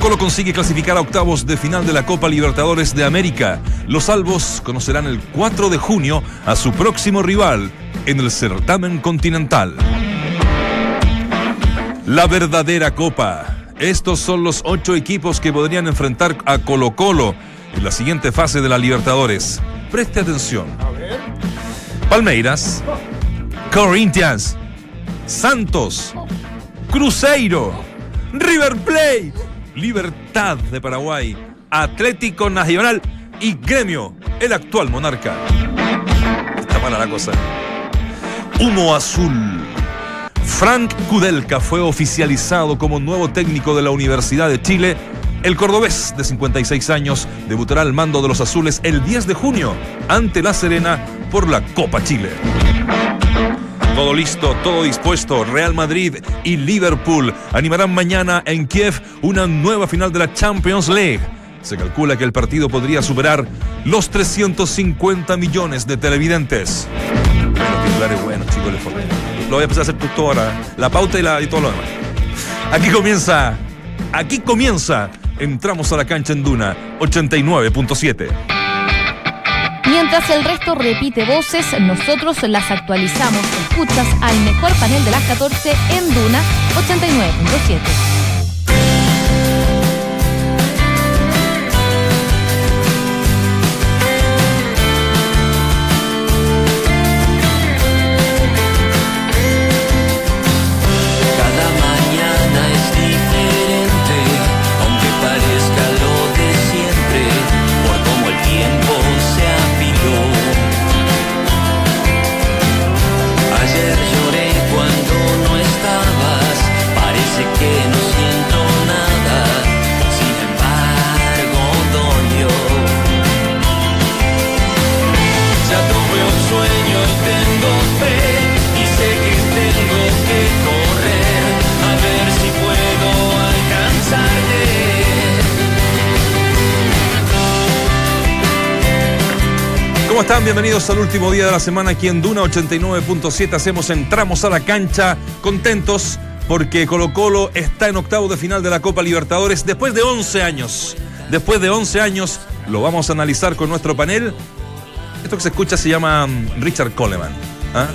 Colo consigue clasificar a octavos de final de la Copa Libertadores de América. Los salvos conocerán el 4 de junio a su próximo rival en el certamen continental. La verdadera Copa. Estos son los ocho equipos que podrían enfrentar a Colo Colo en la siguiente fase de la Libertadores. Preste atención. Palmeiras, Corinthians, Santos, Cruzeiro, River Plate, Libertad de Paraguay, Atlético Nacional y Gremio, el actual monarca. Está mala la cosa. Humo azul. Frank Kudelka fue oficializado como nuevo técnico de la Universidad de Chile. El cordobés de 56 años debutará al mando de los azules el 10 de junio ante La Serena por la Copa Chile. Todo listo, todo dispuesto. Real Madrid y Liverpool animarán mañana en Kiev una nueva final de la Champions League. Se calcula que el partido podría superar los 350 millones de televidentes. Titulares chicos, Lo voy a empezar a hacer tú toda la, pauta y, la, y todo lo demás. Aquí comienza, aquí comienza. Entramos a la cancha en Duna 89.7. Mientras el resto repite voces, nosotros las actualizamos. Escuchas al mejor panel de las 14 en Duna 89.7. Bienvenidos al último día de la semana aquí en Duna 89.7. Hacemos entramos a la cancha contentos porque Colo Colo está en octavo de final de la Copa Libertadores después de 11 años. Después de 11 años lo vamos a analizar con nuestro panel. Esto que se escucha se llama mm, Richard Coleman. ¿ah?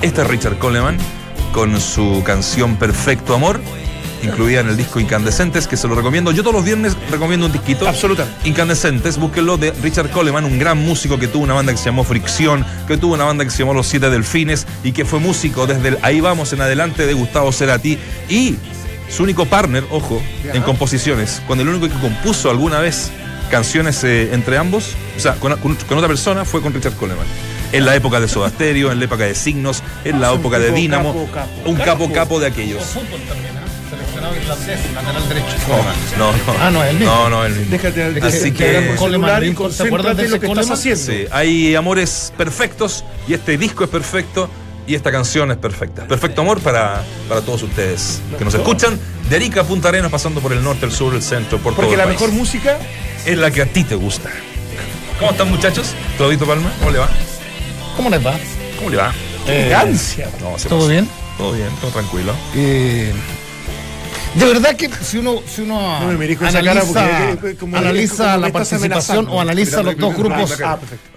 Este es Richard Coleman con su canción Perfecto Amor incluida en el disco Incandescentes, que se lo recomiendo. Yo todos los viernes recomiendo un disquito. Absolutamente. Incandescentes, búsquenlo de Richard Coleman, un gran músico que tuvo una banda que se llamó Fricción, que tuvo una banda que se llamó Los Siete Delfines y que fue músico desde el Ahí Vamos en adelante de Gustavo Cerati. Y su único partner, ojo, en composiciones, cuando el único que compuso alguna vez canciones eh, entre ambos, o sea, con, otra persona, fue con Richard Coleman en la época de Soda Stereo, en la época de Signos, en la ah, época de Dínamo, un capo capo de aquellos irlandés, lateral derecho. No, no. Ah, no, es el mismo. No, no, es el mismo. Déjate, déjate Así que. ¿Te acuerdas de lo que estás haciendo? Sí, hay amores perfectos y este disco es perfecto y esta canción es perfecta. Perfecto amor para, para todos ustedes que nos escuchan. De Arica a Punta Arenas, pasando por el norte, el sur, el centro, por Porque todo la mejor música es la que a ti te gusta. ¿Cómo están, muchachos? ¿Todito Palma? ¿Cómo le va? ¿Cómo les va? ¿Cómo le va? Eh, ansia. ¿Todo bien? Todo bien, todo tranquilo. Eh, de verdad que si uno, si uno analiza, la participación o analiza los dos grupos,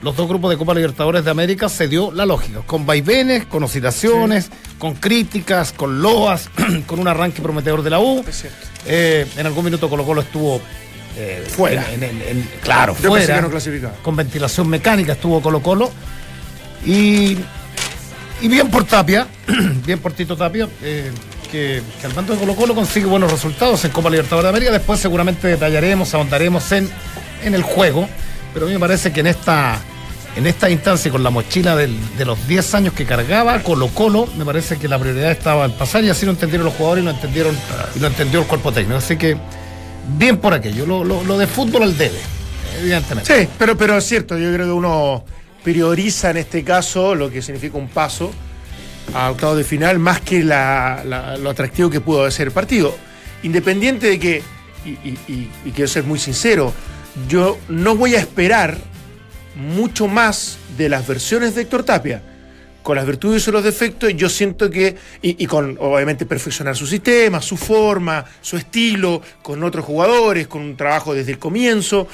los dos grupos de Copa Libertadores de América, se dio la lógica, con vaivenes, con oscilaciones, con críticas, con loas, con un arranque prometedor de la U. Eh, en algún minuto Colo Colo estuvo eh, fuera. claro, fuera. con ventilación mecánica estuvo Colo Colo. Y, y bien por Tapia, bien por Tito Tapia. Eh, que, al mando de Colo Colo consigue buenos resultados en Copa Libertadores de América. Después seguramente detallaremos, ahondaremos en, en el juego. Pero a mí me parece que en esta, en esta instancia, con la mochila de los 10 años que cargaba Colo Colo, me parece que la prioridad estaba al pasar y así lo entendieron los jugadores y lo entendieron lo entendió el cuerpo técnico. Así que bien por aquello. Lo, lo, de fútbol al debe, evidentemente. Sí, pero, pero es cierto, yo creo que uno prioriza en este caso lo que significa un paso a octavos de final más que lo atractivo que pudo ser el partido. Independiente de que, y, quiero ser muy sincero, yo no voy a esperar mucho más de las versiones de Héctor Tapia, con las virtudes y los defectos, yo siento que, y, con obviamente perfeccionar su sistema, su forma, su estilo, con otros jugadores, con un trabajo desde el comienzo,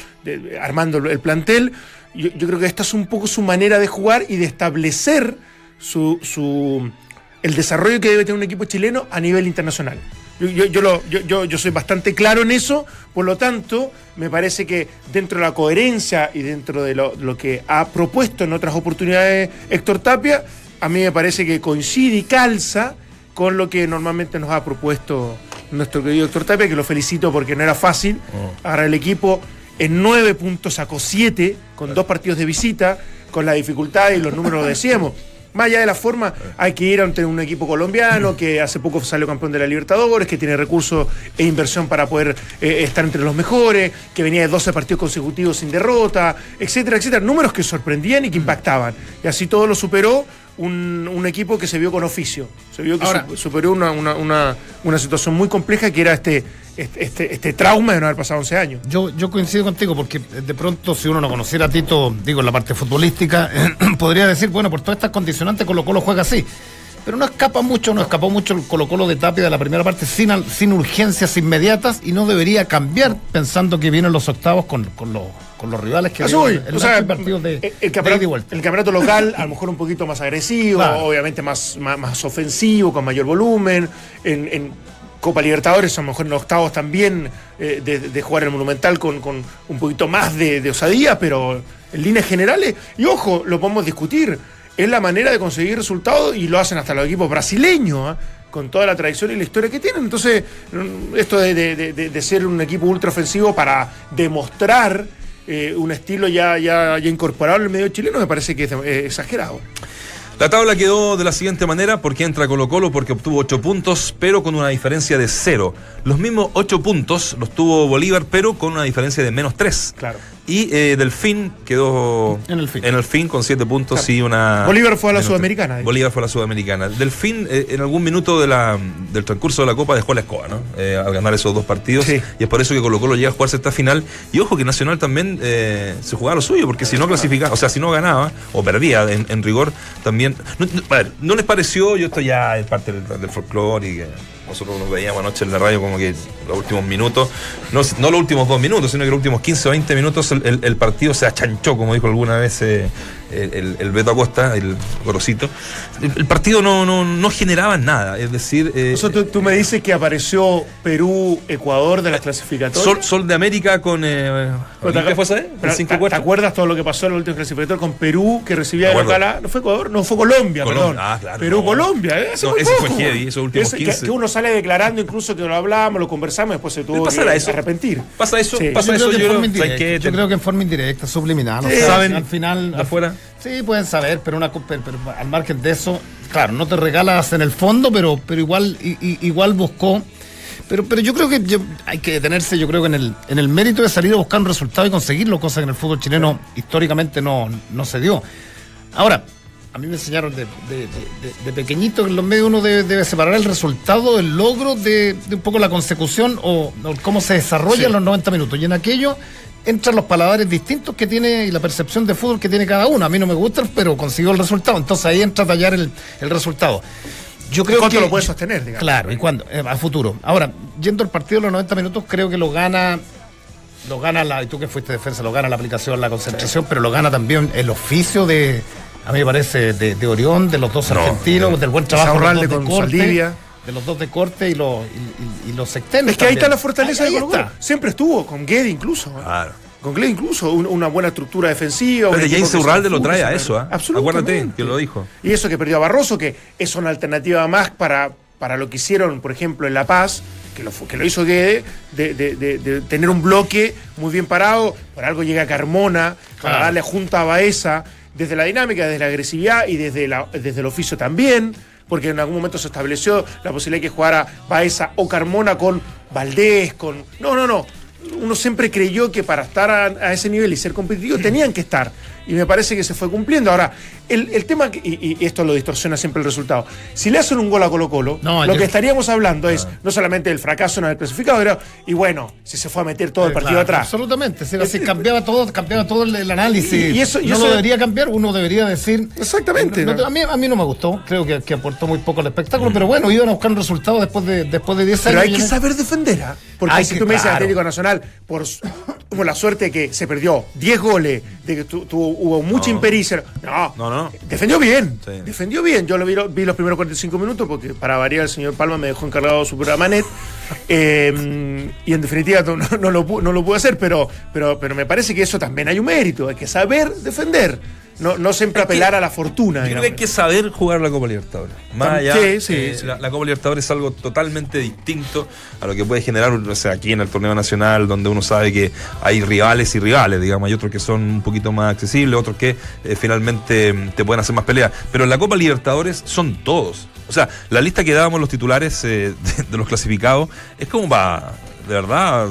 armando el plantel, yo, creo que esta es un poco su manera de jugar y de establecer su, su, el desarrollo que debe tener un equipo chileno a nivel internacional. Yo, yo, lo, yo, yo, soy bastante claro en eso, por lo tanto, me parece que dentro de la coherencia y dentro de lo, lo que ha propuesto en otras oportunidades Héctor Tapia, a mí me parece que coincide y calza con lo que normalmente nos ha propuesto nuestro querido Héctor Tapia, que lo felicito porque no era fácil. Oh. Ahora el equipo en nueve puntos sacó siete, con dos partidos de visita, con la dificultad y los números lo decíamos. Más allá de la forma, hay que ir ante un equipo colombiano que hace poco salió campeón de la Libertadores, que tiene recursos e inversión para poder eh, estar entre los mejores, que venía de 12 partidos consecutivos sin derrota, etcétera, etcétera. Números que sorprendían y que impactaban. Y así todo lo superó un, equipo que se vio con oficio. Se vio que superó una, una, situación muy compleja que era este, este, este, este, trauma de no haber pasado 11 años. Yo, yo coincido contigo porque de pronto si uno no conociera a Tito, digo, en la parte futbolística, podría decir, bueno, por todas estas condicionantes Colo Colo juega así. Pero no escapa mucho, no escapó mucho el Colo Colo de Tapia de la primera parte sin, sin urgencias inmediatas y no debería cambiar pensando que vienen los octavos con, con los con los rivales que hay en los partidos de, el, campeonato, el campeonato local a lo mejor un poquito más agresivo, obviamente más, más, ofensivo, con mayor volumen, en, Copa Libertadores, a lo mejor en octavos también eh, de, jugar el Monumental con, un poquito más de, osadía, pero en líneas generales, y ojo, lo podemos discutir, es la manera de conseguir resultados y lo hacen hasta los equipos brasileños. ¿ah? con toda la tradición y la historia que tienen. Entonces, esto de, ser un equipo ultra ofensivo para demostrar eh, un estilo ya, ya, ya incorporado en el medio chileno me parece que es exagerado. La tabla quedó de la siguiente manera, porque entra Colo Colo porque obtuvo 8 puntos, pero con una diferencia de 0. Los mismos 8 puntos los tuvo Bolívar, pero con una diferencia de menos 3. Claro. Y eh, Delfín quedó en el fin, con 7 puntos y una. Bolívar fue a la Sudamericana. Bolívar fue a la Sudamericana. Delfín, eh, en algún minuto de la, del transcurso de la Copa, dejó la escoba, ¿no? Eh, al ganar esos dos partidos. Y es por eso que Colo Colo llega a jugarse esta final. Y ojo que Nacional también eh, se jugaba lo suyo, porque si no clasificaba, o sea, si no ganaba, o perdía en, rigor, también. No, a ver, ¿no les pareció? Yo esto ya es parte del, del folclore y que nosotros nos veíamos anoche en la radio como que los últimos minutos, no, no los últimos dos minutos, sino que los últimos 15 o 20 minutos el, partido se achanchó, como dijo alguna vez eh, el, el, Beto Acosta, el Gorosito, el, partido no, no, no, generaba nada. Es decir. Eh, tú, me dices que apareció Perú, Ecuador de las clasificatorias. Sol, de América con. Eh, ¿Qué fue ese? ¿Te, acuerdas todo lo que pasó en el último clasificatorio con Perú, que recibía de local ¿No fue Ecuador? No, fue Colombia, perdón. Ah, claro. Perú-Colombia, ¿eh? Eso, ese fue heavy, esos últimos 15. Que, uno sale declarando, incluso que lo hablamos, lo conversamos, después se tuvo que eso? arrepentir. ¿Pasa eso? ¿Pasa yo eso? Creo yo, creo, yo creo que en forma indirecta, subliminal. ¿Saben? Al final. afuera. Sí, pueden saber, pero, una, pero, al margen de eso, claro, no te regalas en el fondo, pero, pero igual, igual buscó. Pero, pero yo creo que hay que detenerse, yo creo que en el, en el mérito de salir a buscar un resultado y conseguirlo, cosa que en el fútbol chileno históricamente no, no se dio. Ahora, a mí me enseñaron de, de, pequeñito que en los medios uno debe, separar el resultado, el logro de, un poco la consecución o, cómo se desarrolla en los 90 minutos. Y en aquello entran los paladares distintos que tiene y la percepción de fútbol que tiene cada uno. A mí no me gusta, pero consiguió el resultado. Entonces ahí entra a tallar el, resultado. Yo creo ¿Cuánto lo puede sostener, digamos? Claro, ¿y cuándo? Eh, a futuro. Ahora, yendo al partido de los 90 minutos, creo que lo gana lo gana la, y tú que fuiste defensa, lo gana la aplicación, la concentración, pero lo gana también el oficio de, a mí me parece, de, Orión, de los dos argentinos, del buen trabajo de, con de de los dos de corte y los, y, los sectores. Es que ahí está la fortaleza de Colo Siempre estuvo, con Guede incluso. Claro. Con Guede incluso, una buena estructura defensiva. Pero James Urralde lo trae a eso, ¿eh? Acuérdate que lo dijo. Y eso que perdió a Barroso, que es una alternativa más para, para lo que hicieron, por ejemplo, en La Paz, que lo, que lo hizo Guede, de, tener un bloque muy bien parado. Por algo llega Carmona, para darle junta a Baeza, desde la dinámica, desde la agresividad y desde, la, desde el oficio también porque en algún momento se estableció la posibilidad de que jugara Baeza o Carmona con Valdés, con... No, no, no. Uno siempre creyó que para estar a, ese nivel y ser competitivo tenían que estar. Y me parece que se fue cumpliendo. Ahora, el, tema, y, esto lo distorsiona siempre el resultado, si le hacen un gol a Colo Colo, lo que estaríamos hablando es no solamente el fracaso en el clasificado, pero, y bueno, si se fue a meter todo el partido atrás. Absolutamente, si, cambiaba todo, cambiaba todo el, análisis. Y, eso, no lo debería cambiar, uno debería decir. Exactamente. a, mí, a mí no me gustó, creo que, aportó muy poco al espectáculo, pero bueno, iban a buscar un resultado después de, después de 10 años. Pero hay que saber defender, ¿ah? Porque si tú me dices Atlético Nacional, por, por la suerte que se perdió 10 goles, de que hubo mucha impericia. No, no, no. Defendió bien. Defendió bien. Yo lo vi, vi, los primeros 45 minutos porque para variar el señor Palma me dejó encargado su programa net. Eh, y en definitiva no, lo, no lo pude hacer, pero, pero, pero me parece que eso también hay un mérito. Hay que saber defender no, no siempre apelar a la fortuna. Yo creo que hay que saber jugar la Copa Libertadores. Más allá, eh, La, Copa Libertadores es algo totalmente distinto a lo que puede generar o sea, aquí en el torneo nacional, donde uno sabe que hay rivales y rivales, digamos, hay otros que son un poquito más accesibles, otros que eh, finalmente mm, te pueden hacer más peleas. Pero en la Copa Libertadores son todos. O sea, la lista que dábamos los titulares eh, de, los clasificados es como para, de verdad,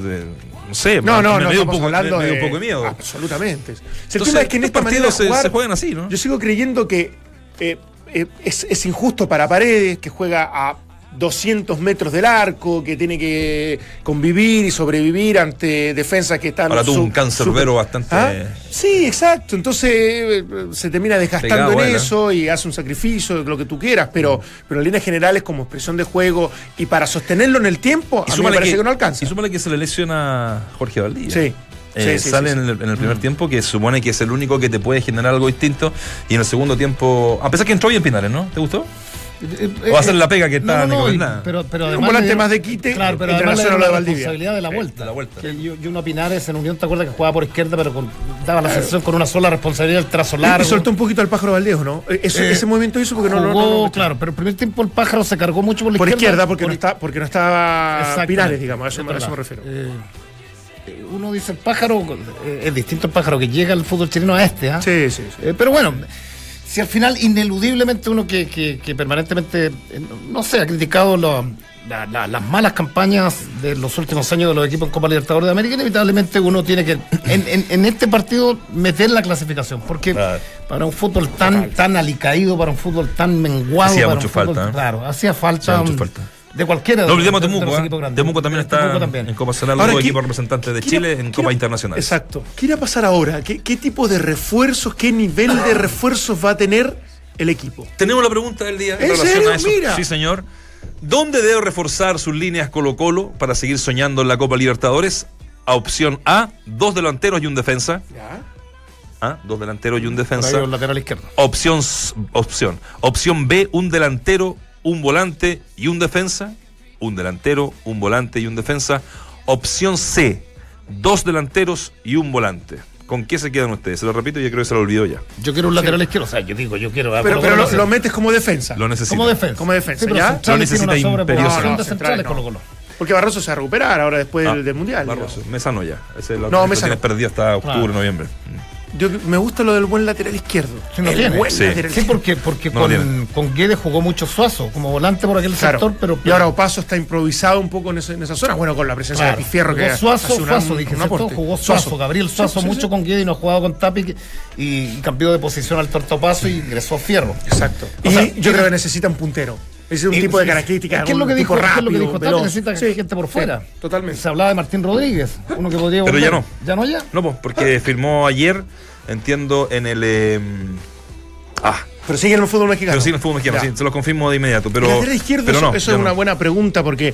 no sé, no, no, no, me dio un poco, hablando de, un poco de miedo. Absolutamente. el tema es que en esta partidos se, juegan así, ¿no? Yo sigo creyendo que eh, eh, es, es, injusto para Paredes, que juega a 200 metros del arco, que tiene que convivir y sobrevivir ante defensas que están... Ahora tuvo un cancerbero bastante... ¿Ah? Sí, exacto. Entonces eh, se termina desgastando en eso y hace un sacrificio, lo que tú quieras, pero, pero en líneas generales como expresión de juego y para sostenerlo en el tiempo, a mí me parece que, no alcanza. Y súmale que se le lesiona Jorge Valdía. Sí. Eh, sale en el, primer mm. tiempo, que supone que es el único que te puede generar algo distinto. Y en el segundo tiempo, a pesar que entró bien Pinares, ¿no? ¿Te gustó? O va a ser la pega que está no, pero, pero además un volante más de quite claro, pero además la, la responsabilidad de la vuelta, la vuelta. Que yo, yo Pinares en Unión te acuerdas que jugaba por izquierda pero con, daba la sensación con una sola responsabilidad el trazo largo y soltó un poquito al pájaro Valdés ¿no? Eh, ese movimiento hizo porque no, no, claro pero el primer tiempo el pájaro se cargó mucho por la por izquierda, porque no está porque no estaba Pinares digamos a eso, me refiero eh, uno dice el pájaro eh, es distinto el pájaro que llega al fútbol chileno a este ¿ah? sí, sí, sí. pero bueno si al final ineludiblemente uno que, que, permanentemente, eh, no sé, ha criticado las malas campañas de los últimos años de los equipos en Copa Libertadores de América, inevitablemente uno tiene que en, este partido meter la clasificación, porque para un fútbol tan, tan alicaído, para un fútbol tan menguado, hacía mucho falta, ¿eh? claro, hacía falta. Hacía falta de cualquiera no olvidemos Temuco, ¿eh? Temuco también está en Copa Nacional, los equipos representantes de Chile en Copa Internacional. Exacto. ¿Qué irá a pasar ahora? ¿Qué, tipo de refuerzos, qué nivel de refuerzos va a tener el equipo? Tenemos la pregunta del día en, relación a eso. Mira. Sí, señor. ¿Dónde debe reforzar sus líneas Colo-Colo para seguir soñando en la Copa Libertadores? A opción A, dos delanteros y un defensa. Ya. ¿Ah? Dos delanteros y un defensa. Un lateral izquierdo. Opción, opción. Opción B, un delantero, un volante y un defensa, un delantero, un volante y un defensa. Opción C, dos delanteros y un volante. ¿Con qué se quedan ustedes? Se lo repito, yo creo que se lo olvidó ya. Yo quiero un lateral izquierdo, o sea, yo digo, yo quiero. Pero, pero lo, metes como defensa. Lo necesita. Como defensa. Como defensa, ¿ya? Lo necesita imperiosamente. Porque Barroso se va a recuperar ahora después ah, del, Mundial. Barroso, Mesa no ya. Ese es lo no, Mesa no. perdido hasta octubre, noviembre me gusta lo del buen lateral izquierdo. Sí, Buen sí. sí, porque, porque con, con, Guedes jugó mucho Suazo, como volante por aquel sector, pero, Y ahora Opaso está improvisado un poco en, esa zona, bueno, con la presencia de Pifierro que Suazo, Suazo, dije, jugó Suazo, Gabriel Suazo mucho con Guedes y no ha jugado con Tapi y, cambió de posición al Tortopaso y ingresó a Fierro. Exacto. y yo creo que necesita un puntero. Es un tipo de características. ¿Qué es lo que dijo, rápido, ¿qué es lo que dijo Tapi? Necesita gente por fuera. totalmente. Se hablaba de Martín Rodríguez, uno que podría. Pero ya no. ¿Ya no ya? No, porque firmó ayer entiendo, en el. Em, ah. Pero sigue en el fútbol mexicano. Pero sigue en el fútbol mexicano, sí, se lo confirmo de inmediato. Pero, lateral izquierdo, eso, es una buena pregunta porque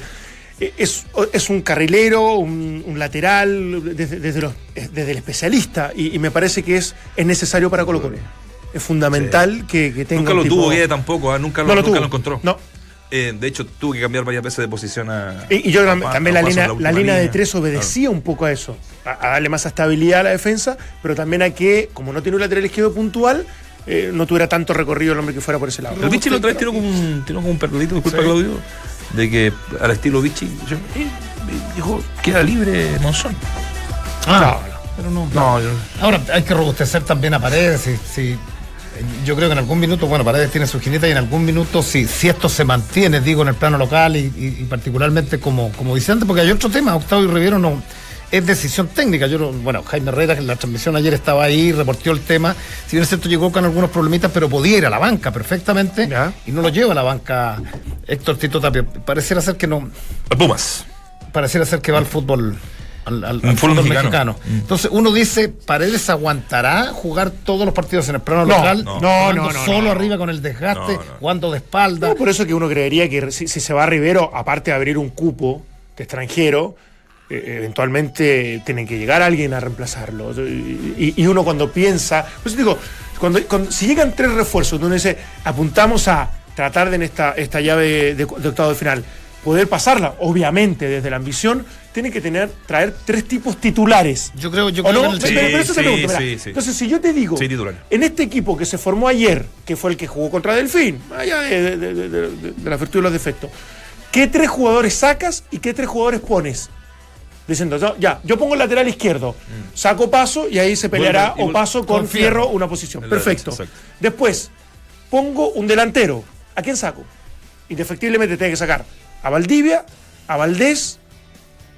es, es un carrilero, un, lateral, desde, desde, desde, el especialista, y, me parece que es, es necesario para Colo Colo. Es fundamental que, que, tenga. Nunca lo tuvo Guede tampoco, ¿ah? nunca, lo, nunca lo encontró. No. Eh, de hecho, tuve que cambiar varias veces de posición a. Y, yo también la, línea, la, línea, de tres obedecía un poco a eso, a, darle más estabilidad a la defensa, pero también a que, como no tiene un lateral izquierdo puntual, eh, no tuviera tanto recorrido el hombre que fuera por ese lado. El Vichy la otra vez tiró como un, tiró como un perrito, disculpa Claudio, de que al estilo Vichy, yo, eh, dijo, queda libre Monzón. Ah, pero no. no Ahora hay que robustecer también a Paredes, si, si yo creo que en algún minuto, bueno, Paredes tiene su jineta y en algún minuto, si, si esto se mantiene, digo, en el plano local y, particularmente como, como dice antes, porque hay otro tema, Octavio Riviero no es decisión técnica. Yo, bueno, Jaime Herrera en la transmisión ayer estaba ahí, reportó el tema. Si bien es cierto, llegó con algunos problemitas, pero podía ir a la banca perfectamente. Y no lo lleva a la banca Héctor Tito Tapia. Pareciera ser que no. Pumas. Pareciera ser que va al fútbol al, fútbol, mexicano. Mm. Entonces uno dice, ¿Paredes aguantará jugar todos los partidos en el plano local? No, no, no, Solo arriba con el desgaste, jugando de espalda. por eso que uno creería que si, se va a Rivero, aparte de abrir un cupo de extranjero, eh, eventualmente tiene que llegar alguien a reemplazarlo. Y, uno cuando piensa, pues digo, cuando, si llegan tres refuerzos, uno dice, apuntamos a tratar de en esta, esta llave de octavo de final poder pasarla, obviamente desde la ambición, tiene que tener, traer tres tipos titulares. Yo creo, yo creo no? pero, eso Entonces, si yo te digo, en este equipo que se formó ayer, que fue el que jugó contra Delfín, allá de, de, la virtud y los defectos, ¿qué tres jugadores sacas y qué tres jugadores pones? Diciendo, ya, yo pongo el lateral izquierdo, mm. saco paso y ahí se peleará o paso con, fierro una posición. Perfecto. Después, pongo un delantero. ¿A quién saco? Indefectiblemente tiene que sacar a Valdivia, a Valdés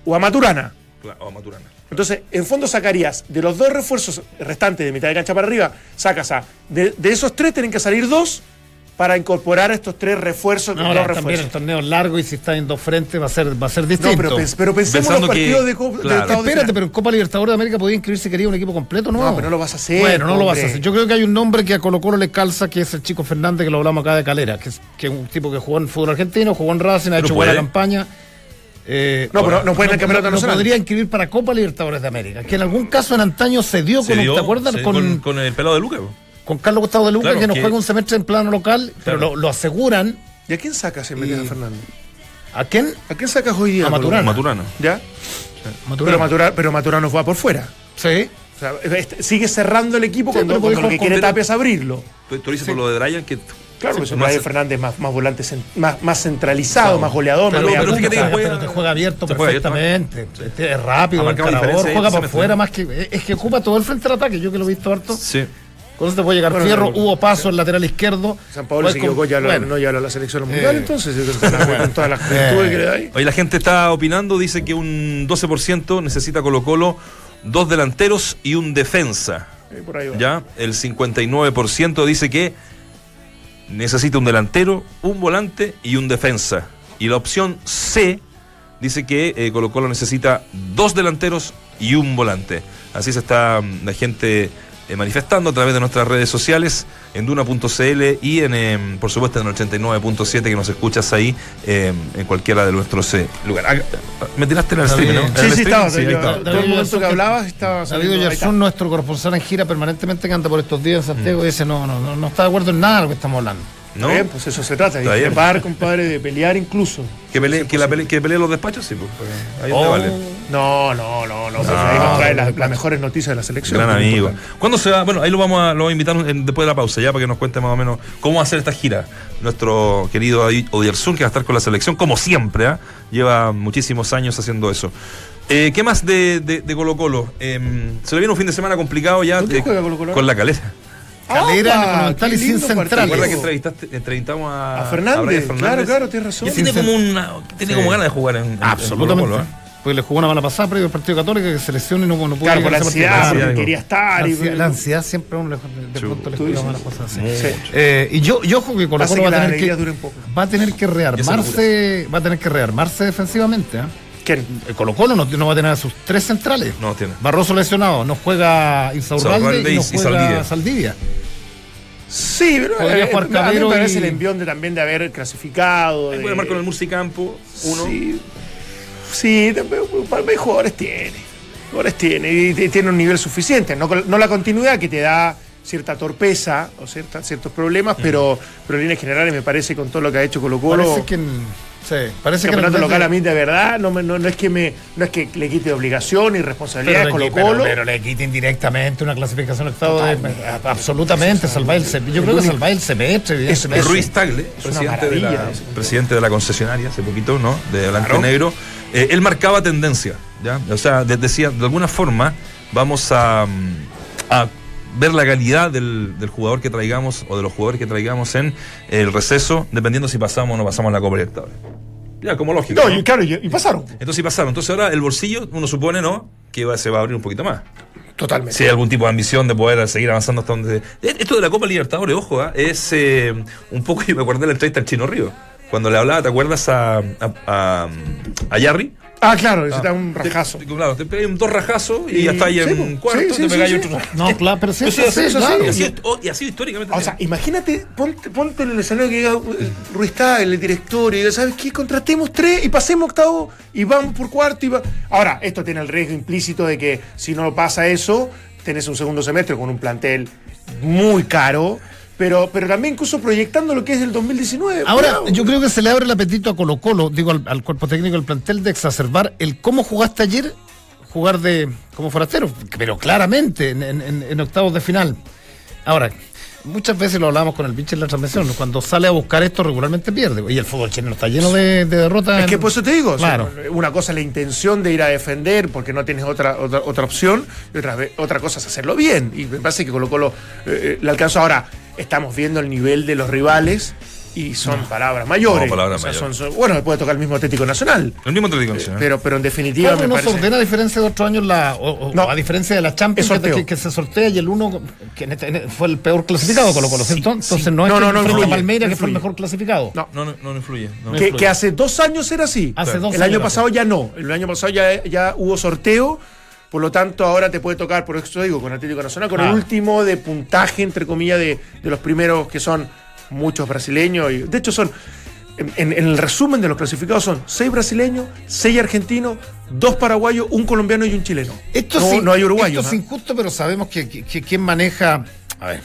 o a Maturana. o a Maturana. Entonces, en fondo sacarías de los dos refuerzos restantes de mitad de cancha para arriba, sacas a. De, esos tres tienen que salir dos para incorporar estos tres refuerzos. No, dos también el torneo largo y si está en dos frentes va a ser, va a ser distinto. No, pero, pensemos en los partidos de, Copa Espérate, pero en Copa Libertadores de América podía inscribirse si quería un equipo completo, ¿no? No, pero no lo vas a hacer. Bueno, no lo vas a hacer. Yo creo que hay un nombre que a Colo Colo le calza, que es el chico Fernández, que lo hablamos acá de Calera, que es, que es un tipo que jugó en fútbol argentino, jugó en Racing, ha hecho buena campaña. Eh, no, pero no puede en el campeonato no, podría inscribir para Copa Libertadores de América, que en algún caso en antaño se dio, con, ¿te acuerdas? con, con, el pelado de Lucas con Carlos Gustavo de Luca, que nos juega un semestre en plano local, pero lo, aseguran. ¿Y a quién sacas en vez de Fernández? ¿A quién? ¿A quién sacas hoy día? A Maturano. Maturano. ¿Ya? Maturano. Pero, Maturano, pero Maturano va por fuera. Sí. O sea, este, sigue cerrando el equipo cuando, lo que quiere Tapia es abrirlo. Tú, dices por lo de Brian que Claro, pues Brian Fernández más, más volante, más, más centralizado, más goleador. Pero, pero, pero, te juega, te juega abierto perfectamente. es rápido, el juega por fuera más que. Es que ocupa todo el frente del ataque. Yo que lo he visto harto. Sí. Con eso te puede llegar Fierro, hubo paso en lateral izquierdo. San Pablo se equivocó, ya no ya a la selección mundial, eh, entonces, con todas las eh. que le da ahí. Hoy la gente está opinando, dice que un 12% necesita Colo Colo dos delanteros y un defensa. Ya, el 59% dice que necesita un delantero, un volante y un defensa. Y la opción C dice que eh, Colo Colo necesita dos delanteros y un volante. Así se está mm, la gente eh, manifestando a través de nuestras redes sociales en duna.cl y en, em, por supuesto en el 89.7 que nos escuchas ahí em, en cualquiera de nuestros eh, lugares. Ah, me tiraste en el stream, ¿no? Sí, sí, estaba. todo el momento que hablabas estaba. David Yersun, nuestro corresponsal en gira permanentemente que anda por estos días en Santiago y dice no, no, no, no está de acuerdo en nada de lo que estamos hablando. ¿No? Pues eso se trata, de par, compadre, de pelear incluso. ¿Que pelee, que, la que pelee los despachos? Sí, pues. pues ahí oh. vale. No, no, no, no. ahí nos trae las, mejores noticias de la selección. Gran amigo. ¿Cuándo se va? Bueno, ahí lo vamos a, lo vamos a invitar después de la pausa, ya, para que nos cuente más o menos cómo va a ser esta gira. Nuestro querido Odiersun, que va a estar con la selección, como siempre, ¿eh? lleva muchísimos años haciendo eso. Eh, ¿Qué más de, de, Colo Colo? Eh, se le viene un fin de semana complicado ya. ¿Con juega Colo Colo? Con la caleta. Calera, Monumental y sin central. Recuerda que entrevistaste, entrevistamos a, a Fernández, Fernández. Claro, claro, tienes razón. tiene como, una, tiene como ganas de jugar en, Absolutamente. ¿eh? Porque le jugó una mala pasada previo al partido católico que se lesiona y no, no pudo Claro, por la ansiedad, porque quería estar. La, y, la ansiedad siempre uno le, de pronto le juega malas cosas así. Eh, y yo, yo creo que Colo Colo va a tener que, va a tener que rearmarse, va a tener que rearmarse defensivamente, ¿eh? ¿Quién? El Colo Colo no, no, va a tener a sus tres centrales. No tiene. Barroso lesionado, no juega Insaurralde y no juega Saldivia. Sí, pero Podría eh, jugar a mí me parece el envión de, también de haber clasificado. De... Puede armar con el Murcicampo, uno. Sí, sí jugadores tiene. Jugadores tiene y tiene un nivel suficiente. No, no la continuidad que te da cierta torpeza o cierta, ciertos problemas, pero, pero en líneas generales me parece con todo lo que ha hecho Colo Colo. Parece que Sí, parece el campeonato local a mí de verdad no, no, no, es que me no es que le quite obligación y responsabilidad a Colo Colo. Pero, le quite indirectamente una clasificación al Estado de, absolutamente salvar el yo creo que salvar el semestre. Es, Ruiz Tagle, presidente de, la, presidente de la concesionaria hace poquito, ¿no? De Blanco Negro. Eh, él marcaba tendencia, ¿ya? O sea, decía, de alguna forma vamos a, a ver la calidad del, del, jugador que traigamos o de los jugadores que traigamos en el receso, dependiendo si pasamos o no pasamos la Copa Libertadores. Ya, como lógico. No, Y, claro, y, pasaron. Entonces sí pasaron. Entonces ahora el bolsillo, uno supone, ¿no? que se va a abrir un poquito más. Totalmente. Si hay algún tipo de ambición de poder seguir avanzando hasta donde. Esto de la Copa Libertadores, ojo, ¿ah? es eh, un poco, yo me acuerdo de la entrevista al Chino Río. Cuando le hablaba, ¿te acuerdas a, a, a, a Yarry? Ah, claro, necesita ah, un rajazo. Te, claro, te pegáis dos rajazos y ya está ahí en un cuarto, sí, te pegáis otro. No, claro, pero sí, sí, sí, claro. Y, así, y así históricamente. O sea, imagínate, ponte, ponte en el escenario que diga eh, Ruiz el director, y diga, ¿sabes qué? Contratemos tres y pasemos octavo y vamos por cuarto. y va... Ahora, esto tiene el riesgo implícito de que si no pasa eso, tenés un segundo semestre con un plantel muy caro pero, pero también incluso proyectando lo que es el 2019. Ahora, yo creo que se le abre el apetito a Colo Colo, digo al, cuerpo técnico del plantel, de exacerbar el cómo jugaste ayer, jugar de como forastero, pero claramente en, en octavos de final. Ahora, muchas veces lo hablábamos con el pinche en la transmisión, cuando sale a buscar esto regularmente pierde. Y el fútbol chileno está lleno de, derrotas. Es que por eso te digo, una cosa es la intención de ir a defender porque no tienes otra, otra, opción, y otra, otra cosa es hacerlo bien. Y me parece que Colo Colo eh, eh, le alcanzó. Ahora, estamos viendo el nivel de los rivales y son palabras mayores. bueno, puede tocar el mismo Atlético Nacional. El mismo Atlético eh, Nacional. pero, pero en definitiva. me no se ordena a diferencia de otros años, la, o, no, a diferencia de la Champions que, se sortea y el uno que este, fue el peor clasificado, con lo cual, Entonces no es no, no, no, influye, Palmeiras que fue el mejor clasificado. No, no, no, influye. Que, hace dos años era así. Hace dos el año pasado ya no. El año pasado ya, ya hubo sorteo. Por lo tanto, ahora te puede tocar, por eso digo, con Atlético Nacional, con el ah. último de puntaje, entre comillas, de, de los primeros que son muchos brasileños. Y, de hecho, son. En, el resumen de los clasificados son seis brasileños, seis argentinos, dos paraguayos, un colombiano y un chileno. Esto no, no hay uruguayos. Esto es injusto, pero sabemos que, quién maneja. A ver,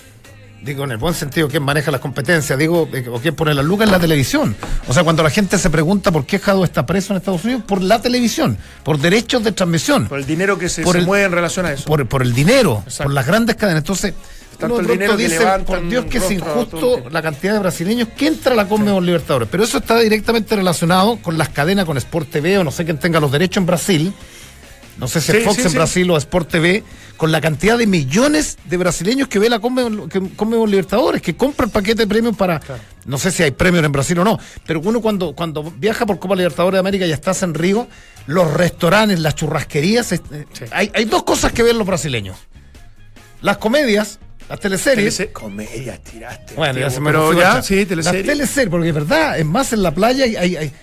digo en el buen sentido, quién maneja las competencias, digo, eh, o quién pone la luz en la televisión. O sea, cuando la gente se pregunta por qué Jado está preso en Estados Unidos, por la televisión, por derechos de transmisión. Por el dinero que se, mueve en relación a eso. Por, por el dinero, por las grandes cadenas. Entonces, tanto el dinero que dice, por Dios que es injusto la cantidad de brasileños que entra a la Conmebol Libertadores. Pero eso está directamente relacionado con las cadenas, con Sport TV o no sé quién tenga los derechos en Brasil. No sé si es Fox en Brasil o Sport TV, con la cantidad de millones de brasileños que ve la Conmebol, Libertadores, que compra el paquete de premios para. No sé si hay premios en Brasil o no, pero uno cuando, cuando viaja por Copa Libertadores de América y estás en Río, los restaurantes, las churrasquerías, eh, hay, hay dos cosas que ven los brasileños. Las comedias, las teleseries. Comedias tiraste. Bueno, ya se me Pero ya, sí, teleseries. Las teleseries, porque es verdad, es más en la playa hay, hay,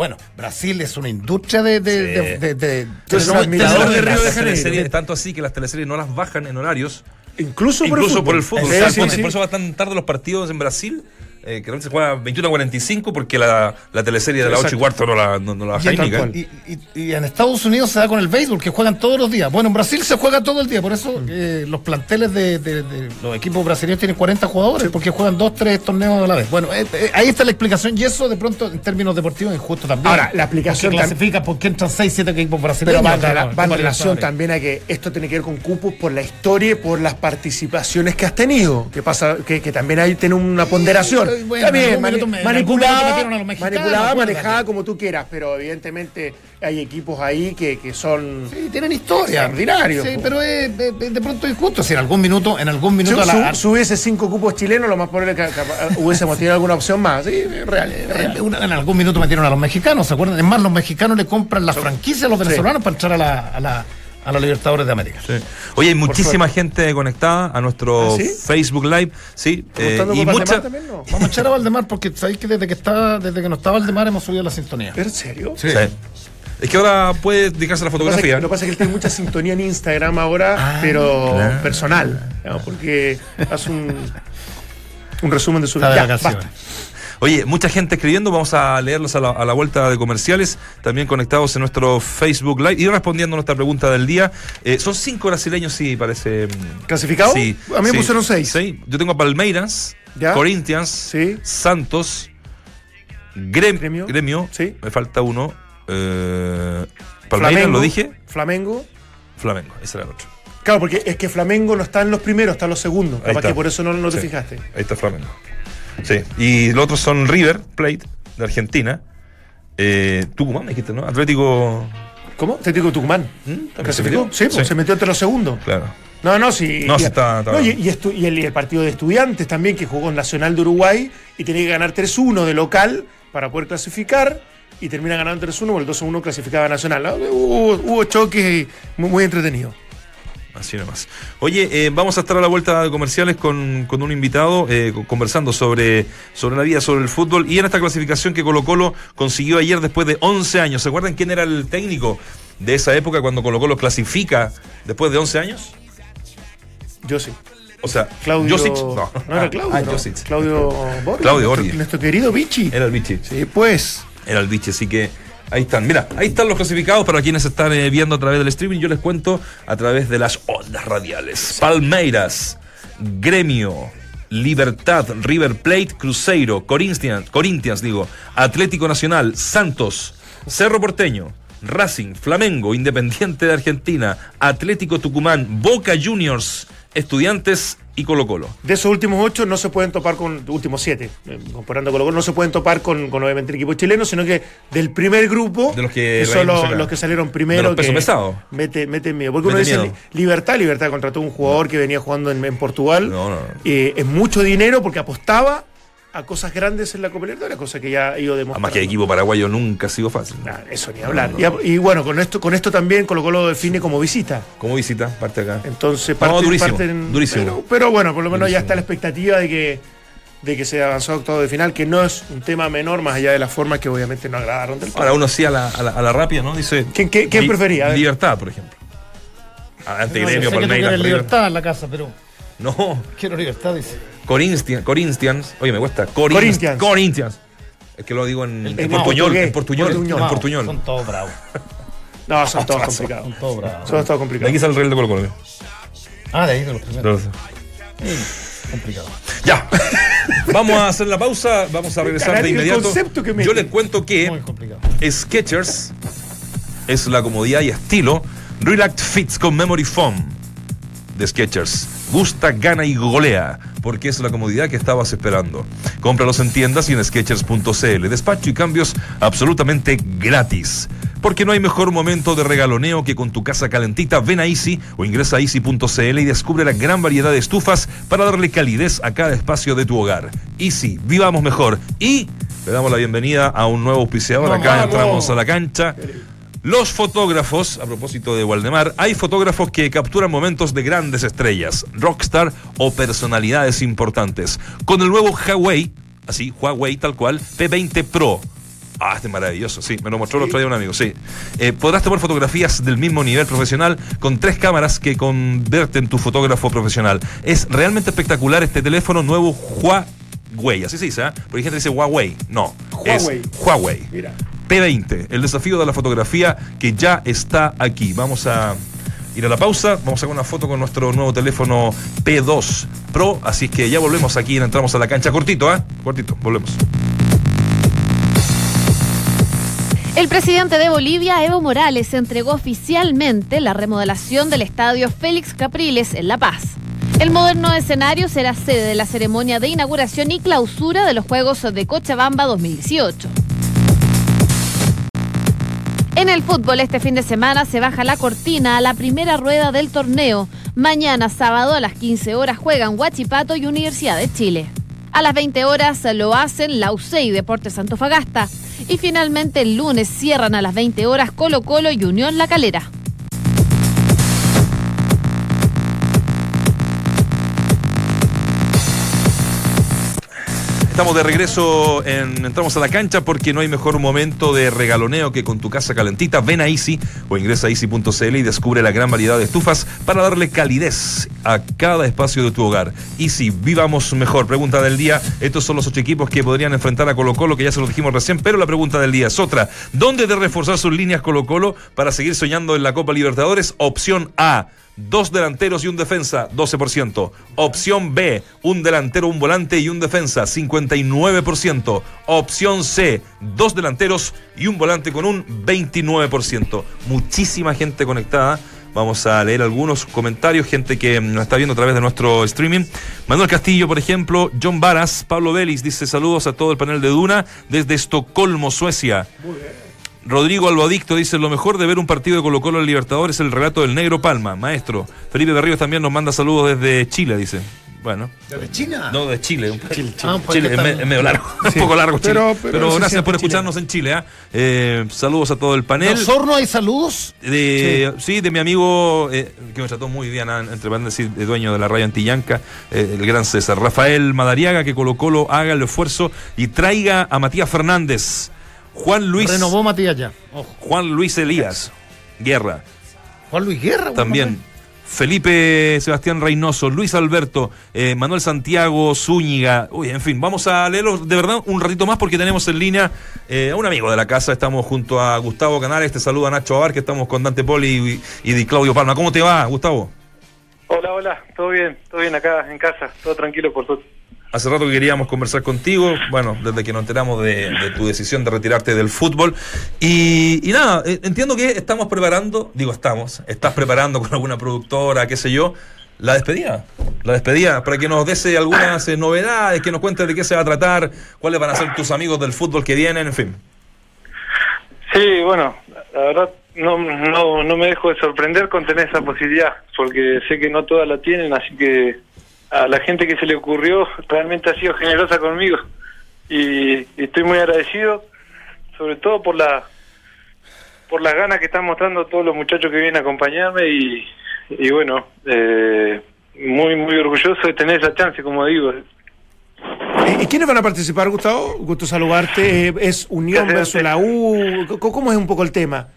bueno, Brasil es una industria de. de, de, de, admirador de Río de Janeiro. Tanto así que las teleseries no las bajan en horarios. Incluso por Incluso el Por el fútbol. Por eso van tan tarde los partidos en Brasil eh, que se juega 21 a 45 porque la, la teleserie de la 8 y cuarto no la, no, la baja y, y, y, en Estados Unidos se da con el béisbol, que juegan todos los días. Bueno, en Brasil se juega todo el día, por eso eh, los planteles de, de, los equipos brasileños tienen 40 jugadores, porque juegan dos, tres torneos a la vez. Bueno, eh, eh, ahí está la explicación y eso de pronto en términos deportivos es justo también. Ahora, la aplicación clasifica porque entran 6, 7 equipos brasileños. Pero va, en relación también a que esto tiene que ver con cupos por la historia y por las participaciones que has tenido, que pasa que, que también hay tiene una ponderación. También, manipulada, manipulada, manejada como tú quieras, pero evidentemente hay equipos ahí que, que son sí, tienen historia extraordinarios. Sí, pero es, de pronto injusto. Si en algún minuto, en algún minuto si, subiese cinco cupos chilenos, lo más probable es que, hubiésemos tenido alguna opción más. Sí, real, en algún minuto metieron a los mexicanos, ¿se acuerdan? Es más, los mexicanos le compran la franquicia a los venezolanos para entrar a la, a la a la Libertadores de América. Oye, hay muchísima gente conectada a nuestro ¿Ah, Facebook Live, sí. Eh, y mucha... Vamos a echar a Valdemar porque sabéis que desde que está, desde que no está Valdemar hemos subido la sintonía. ¿En serio? Sí. Es que ahora puede dedicarse a la fotografía. Lo que pasa es que él tiene mucha sintonía en Instagram ahora, ah, pero personal, porque hace un, un resumen de su vida. Oye, mucha gente escribiendo, vamos a leerlos a la, vuelta de comerciales, también conectados en nuestro Facebook Live y respondiendo a nuestra pregunta del día. Eh, son cinco brasileños, sí, parece. Mm, ¿Clasificados? Sí. A mí me pusieron seis. Sí. Yo tengo a Palmeiras, Corinthians, Santos, Gremio, Gremio, sí. me falta uno. Eh, Palmeiras, ¿lo dije? Flamengo. Flamengo, ese era el otro. Claro, porque es que Flamengo no está en los primeros, está en los segundos. Capaz que por eso no, no te fijaste. Ahí está Flamengo. Sí. Y los otros son River Plate, de Argentina. Eh, Tucumán, me dijiste, ¿no? Atlético. ¿Cómo? Atlético Tucumán. ¿Mm? ¿Se metió? Sí, pues, se metió entre los segundos. Claro. No, no, sí. No, y, está, y, el, partido de estudiantes también, que jugó en Nacional de Uruguay y tenía que ganar 3-1 de local para poder clasificar. y termina ganando 3-1, el 2-1 clasificaba Nacional. Hubo, hubo choques muy, muy entretenidos. Así nomás. Oye, eh, vamos a estar a la vuelta de comerciales con, un invitado eh, conversando sobre, sobre la vida, sobre el fútbol y en esta clasificación que Colo Colo consiguió ayer después de 11 años. ¿Se acuerdan quién era el técnico de esa época cuando Colo Colo clasifica después de 11 años? Yo sí. O sea, Claudio. No, no era Claudio. Ah, Claudio Borghi. Claudio Borghi. Nuestro, querido Vichy. Era el Vichy. Sí, pues. Era el Vichy, así que Ahí están, mira, ahí están los clasificados para quienes están eh, viendo a través del streaming. Yo les cuento a través de las ondas radiales. Palmeiras, Gremio, Libertad, River Plate, Cruzeiro, Corinthians, Corinthians digo, Atlético Nacional, Santos, Cerro Porteño, Racing, Flamengo, Independiente de Argentina, Atlético Tucumán, Boca Juniors, Estudiantes y Colo Colo. De esos últimos ocho no se pueden topar con, últimos siete, eh, comparando Colo Colo, no se pueden topar con, con obviamente el equipo chileno, sino que del primer grupo, de los que, son los, que salieron primero. De los Mete, mete miedo. Porque uno dice Libertad, Libertad contrató un jugador que venía jugando en, Portugal. No, no, eh, es mucho dinero porque apostaba a cosas grandes en la Copa Libertadores, cosa que ya ha ido demostrando. Además que el equipo paraguayo nunca ha sido fácil. eso ni hablar. y, bueno, con esto, con esto también Colo Colo define como visita. Como visita, parte acá. Entonces, parte, durísimo, durísimo. Pero, bueno, por lo menos ya está la expectativa de que de que se avanzó a octavo de final, que no es un tema menor, más allá de las formas que obviamente no agradaron del Ahora uno sí a la, a la, rápida, ¿no? Dice. ¿Quién, prefería? Libertad, por ejemplo. Ante Gremio, Palmeiras. libertad en la casa, pero. No. Quiero libertad, dice. Corinthians, Corinthians, oye, me cuesta. Corinthians. Corinthians. Es que lo digo en, en, en portuñol, en portuñol, en portuñol. Son todos bravos. no, son todos complicados. Son todos bravos. Son todos complicados. De aquí sale el Real de Colo Colo. Ah, de ahí de los primeros. complicado. Ya. Vamos a hacer la pausa, vamos a regresar de inmediato. Yo les cuento que Sketchers es la comodidad y estilo Relax Fits con Memory Foam de Sketchers. Gusta, gana y golea, porque es la comodidad que estabas esperando. Cómpralos en tiendas y en Sketchers.cl. Despacho y cambios absolutamente gratis. Porque no hay mejor momento de regaloneo que con tu casa calentita. Ven a Easy o ingresa a easy.cl y descubre la gran variedad de estufas para darle calidez a cada espacio de tu hogar. Easy, vivamos mejor. Y le damos la bienvenida a un nuevo auspiciador. Acá entramos a la cancha. Los fotógrafos, a propósito de Waldemar, hay fotógrafos que capturan momentos de grandes estrellas, rockstar o personalidades importantes. Con el nuevo Huawei, así, Huawei tal cual, P20 Pro. Ah, este es maravilloso, sí, me lo mostró el otro día un amigo, sí. Eh, podrás tomar fotografías del mismo nivel profesional con tres cámaras que convierten tu fotógrafo profesional. Es realmente espectacular este teléfono nuevo Huawei, así se dice, ¿eh? Porque hay gente que dice Huawei, no, Huawei. es Huawei. Mira. P20, el desafío de la fotografía que ya está aquí. Vamos a ir a la pausa, vamos a sacar una foto con nuestro nuevo teléfono P2 Pro, así que ya volvemos aquí entramos a la cancha. Cortito, ¿eh? Cortito, volvemos. El presidente de Bolivia, Evo Morales, entregó oficialmente la remodelación del estadio Félix Capriles en La Paz. El moderno escenario será sede de la ceremonia de inauguración y clausura de los Juegos de Cochabamba 2018. En el fútbol este fin de semana se baja la cortina a la primera rueda del torneo. Mañana sábado a las 15 horas juegan Huachipato y Universidad de Chile. A las 20 horas lo hacen la UCE Deportes Antofagasta. Y finalmente el lunes cierran a las 20 horas Colo Colo y Unión La Calera. Estamos de regreso, en, entramos a la cancha porque no hay mejor momento de regaloneo que con tu casa calentita. Ven a Easy o ingresa a easy.cl y descubre la gran variedad de estufas para darle calidez a cada espacio de tu hogar. Easy, vivamos mejor. Pregunta del día, estos son los ocho equipos que podrían enfrentar a Colo Colo, que ya se lo dijimos recién, pero la pregunta del día es otra. ¿Dónde de reforzar sus líneas Colo Colo para seguir soñando en la Copa Libertadores? Opción A dos delanteros y un defensa, 12%. Opción B, un delantero, un volante y un defensa, 59%. Opción C, dos delanteros y un volante con un 29%. Muchísima gente conectada. Vamos a leer algunos comentarios, gente que nos está viendo a través de nuestro streaming. Manuel Castillo, por ejemplo, John Varas, Pablo Vélez dice saludos a todo el panel de Duna desde Estocolmo, Suecia. Muy bien. Rodrigo Albadicto dice, lo mejor de ver un partido de Colo Colo en Libertadores es el relato del Negro Palma, maestro. Felipe Berríos también nos manda saludos desde Chile, dice. Bueno. ¿De China? No, de Chile. Chile, ah, Chile. es, medio largo. un poco largo, Chile. Pero, gracias por escucharnos en Chile. ¿ah? ¿eh? saludos a todo el panel. ¿De Osorno hay saludos? De, sí. de mi amigo eh, que me trató muy bien, ¿ah? entre paréntesis, dueño de la radio Antillanca, eh, el gran César. Rafael Madariaga, que Colo Colo haga el esfuerzo y traiga a Matías Fernández. Juan Luis. Renovó Matías ya. Juan Luis Elías. Guerra. Juan Luis Guerra. También. Felipe Sebastián Reynoso, Luis Alberto, eh, Manuel Santiago, Zúñiga. Uy, en fin, vamos a leerlo de verdad un ratito más porque tenemos en línea eh, a un amigo de la casa. Estamos junto a Gustavo Canales. Te saluda Nacho Abar, que estamos con Dante Poli y, y, Claudio Palma. ¿Cómo te va, Gustavo? Hola, hola. Todo bien, todo bien acá en casa. Todo tranquilo por todo. Hace rato que queríamos conversar contigo, bueno, desde que nos enteramos de, tu decisión de retirarte del fútbol. Y, nada, eh, entiendo que estamos preparando, digo estamos, estás preparando con alguna productora, qué sé yo, la despedida. La despedida, para que nos des algunas eh, novedades, que nos cuentes de qué se va a tratar, cuáles van a ser tus amigos del fútbol que vienen, en fin. Sí, bueno, la verdad no, no, no me dejo de sorprender con tener esa posibilidad, porque sé que no todas la tienen, así que a la gente que se le ocurrió realmente ha sido generosa conmigo y, estoy muy agradecido sobre todo por la por las ganas que están mostrando todos los muchachos que vienen a acompañarme y, y bueno eh, muy muy orgulloso de tener esa chance como digo ¿Y quiénes van a participar, Gustavo? Gusto saludarte. Eh, ¿Es Unión versus la U? ¿Cómo es un poco el tema?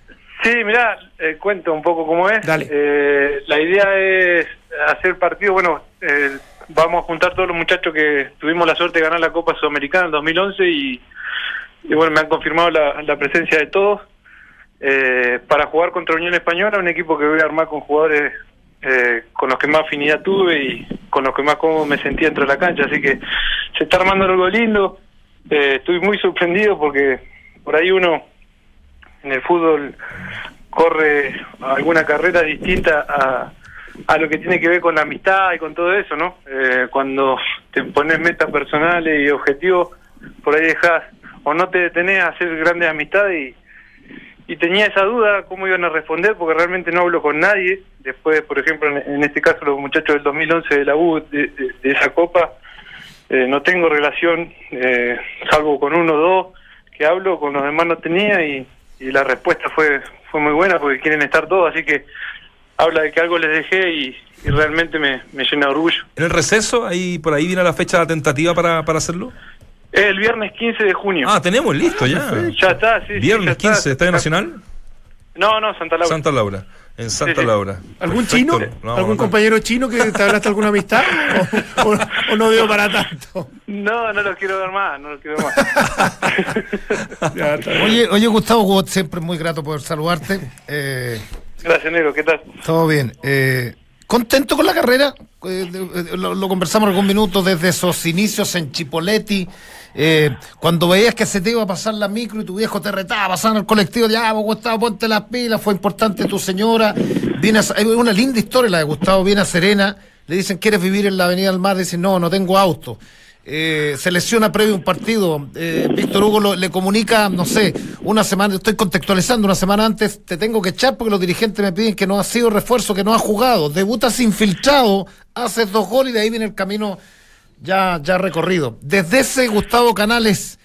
Sí, mira, eh, cuento un poco cómo es. Dale. la idea es hacer partido, bueno, eh, vamos a juntar todos los muchachos que tuvimos la suerte de ganar la Copa Sudamericana en 2011 y, y bueno, me han confirmado la, presencia de todos eh, para jugar contra Unión Española, un equipo que voy a armar con jugadores eh, con los que más afinidad tuve y con los que más cómodo me sentía dentro de la cancha, así que se está armando algo lindo, estoy muy sorprendido porque por ahí uno en el fútbol corre alguna carrera distinta a a lo que tiene que ver con la amistad y con todo eso, ¿no? Eh, cuando te pones metas personales y objetivos, por ahí dejas o no te detenés a hacer grandes amistades y, y tenía esa duda cómo iban a responder porque realmente no hablo con nadie. Después, por ejemplo, en, este caso los muchachos del 2011 de la U, de, esa copa, eh, no tengo relación, eh, salvo con uno o dos que hablo, con los demás no tenía y, y la respuesta fue fue muy buena porque quieren estar todos, así que habla de que algo les dejé y, realmente me, llena de orgullo. ¿En el receso? ahí ¿Por ahí viene la fecha tentativa para, para hacerlo? El viernes 15 de junio. Ah, tenemos listo ya. ya está, sí. Viernes 15, ¿Estadio Nacional? No, no, Santa Laura. Santa Laura. En Santa Laura. ¿Algún chino? ¿Algún compañero chino que te hablaste alguna amistad? ¿O, no veo para tanto? No, no lo quiero ver más, no lo quiero ver más. oye, oye, Gustavo, siempre muy grato poder saludarte. Eh, Gracias, Negro. ¿Qué tal? Todo bien. Eh, ¿Contento con la carrera? Eh, eh, lo, conversamos algún minuto desde esos inicios en Chipoletti. Cuando veías que se te iba a pasar la micro y tu viejo te retaba, pasando el colectivo, ya, Gustavo, ponte las pilas, fue importante tu señora. Viene una linda historia la de Gustavo, viene a Serena, le dicen, ¿quieres vivir en la Avenida del Mar? Dice, no, no tengo auto eh, se lesiona previo un partido, eh, Víctor Hugo le comunica, no sé, una semana, estoy contextualizando, una semana antes te tengo que echar porque los dirigentes me piden que no ha sido refuerzo, que no ha jugado, debutas infiltrado, haces dos goles y de ahí viene el camino ya, ya recorrido. Desde ese Gustavo Canales,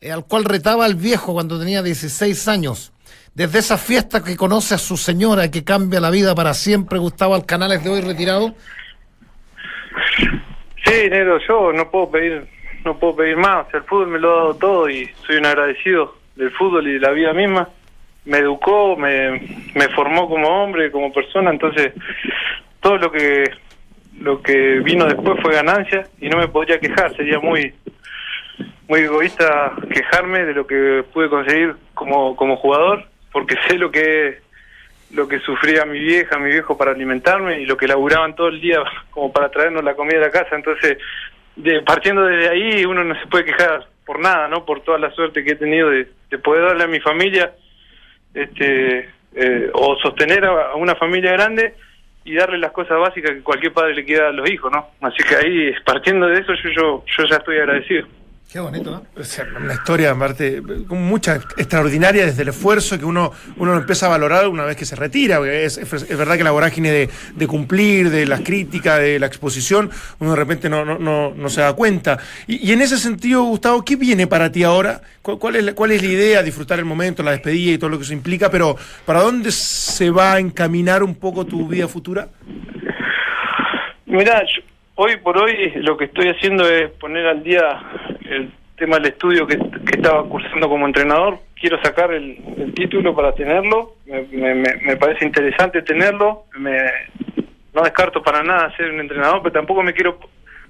eh, al cual retaba el viejo cuando tenía 16 años, desde esa fiesta que conoce a su señora y que cambia la vida para siempre, Gustavo al Canales de hoy retirado. Sí, Nero, yo no puedo pedir no puedo pedir más. el fútbol me lo ha dado todo y soy un agradecido del fútbol y de la vida misma. Me educó, me, me formó como hombre, como persona, entonces todo lo que lo que vino después fue ganancia y no me podría quejar, sería muy muy egoísta quejarme de lo que pude conseguir como como jugador, porque sé lo que lo que sufría mi vieja, mi viejo para alimentarme y lo que laburaban todo el día como para traernos la comida a la casa. Entonces, de, partiendo desde ahí, uno no se puede quejar por nada, ¿no? Por toda la suerte que he tenido de, poder darle a mi familia este eh, o sostener a, una familia grande y darle las cosas básicas que cualquier padre le quiera a los hijos, ¿no? Así que ahí, partiendo de eso, yo, yo, yo ya estoy agradecido. Qué bonito, ¿no? una historia, aparte, con mucha extraordinaria desde el esfuerzo que uno, uno empieza a valorar una vez que se retira. Es, es, verdad que la vorágine de, de, cumplir, de las críticas, de la exposición, uno de repente no, no, no, no se da cuenta. Y, y, en ese sentido, Gustavo, ¿qué viene para ti ahora? ¿Cuál, es, ¿Cuál es la idea? Disfrutar el momento, la despedida y todo lo que eso implica, pero ¿para dónde se va a encaminar un poco tu vida futura? Mira, hoy por hoy lo que estoy haciendo es poner al día el tema del estudio que, estaba cursando como entrenador. Quiero sacar el, título para tenerlo. Me, parece interesante tenerlo. no descarto para nada ser un entrenador, pero tampoco me quiero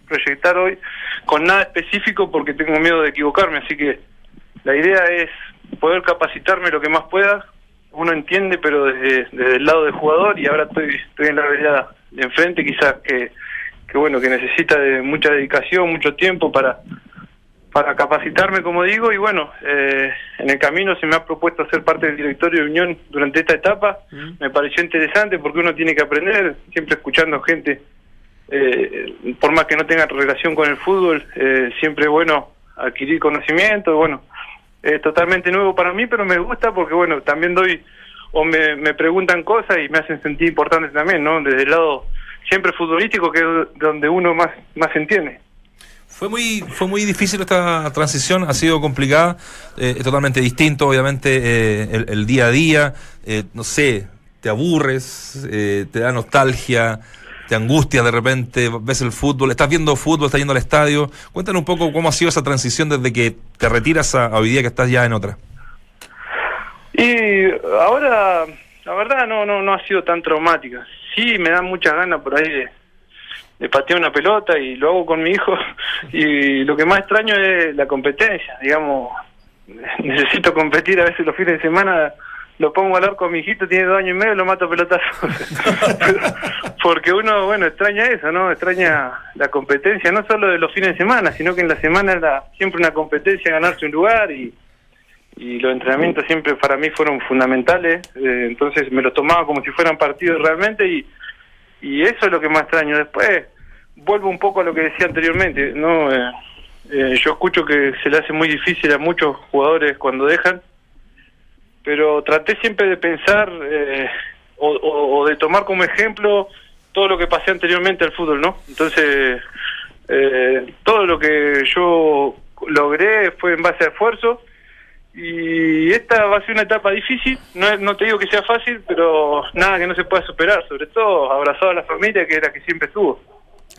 proyectar hoy con nada específico porque tengo miedo de equivocarme. Así que la idea es poder capacitarme lo que más pueda. Uno entiende, pero desde, desde el lado del jugador y ahora estoy, estoy en la realidad de enfrente, quizás que que bueno, que necesita de mucha dedicación, mucho tiempo para para capacitarme, como digo, y bueno, eh, en el camino se me ha propuesto ser parte del directorio de Unión durante esta etapa. Mm. Me pareció interesante porque uno tiene que aprender, siempre escuchando gente, eh, por más que no tenga relación con el fútbol, eh, siempre es bueno adquirir conocimiento, bueno, es totalmente nuevo para mí, pero me gusta porque bueno, también doy, o me, me preguntan cosas y me hacen sentir importante también, ¿no? Desde el lado siempre futbolístico, que es donde uno más, más entiende. Fue muy, fue muy difícil esta transición, ha sido complicada, eh, es totalmente distinto, obviamente, eh, el, día a día, eh, no sé, te aburres, te da nostalgia, te angustia de repente, ves el fútbol, estás viendo fútbol, estás yendo al estadio. Cuéntanos un poco cómo ha sido esa transición desde que te retiras a, hoy día que estás ya en otra. Y ahora, la verdad, no, no, no ha sido tan traumática sí, me da muchas ganas por ahí de, patear una pelota y lo hago con mi hijo. Y lo que más extraño es la competencia, digamos. Necesito competir a veces los fines de semana lo pongo a hablar con mi hijito, tiene dos años y medio, lo mato pelotazo. Porque uno, bueno, extraña eso, ¿no? Extraña la competencia, no solo de los fines de semana, sino que en la semana era siempre una competencia, ganarse un lugar y, y los entrenamientos siempre para mí fueron fundamentales, eh, entonces me lo tomaba como si fueran partidos realmente y, y eso es lo que más extraño. Después vuelvo un poco a lo que decía anteriormente, no eh, eh, yo escucho que se le hace muy difícil a muchos jugadores cuando dejan, pero traté siempre de pensar o, de tomar como ejemplo todo lo que pasé anteriormente al fútbol, ¿no? Entonces, todo lo que yo logré fue en base a esfuerzo y esta va a ser una etapa difícil, no, no te digo que sea fácil, pero nada que no se pueda superar, sobre todo abrazado a la familia que era que siempre estuvo.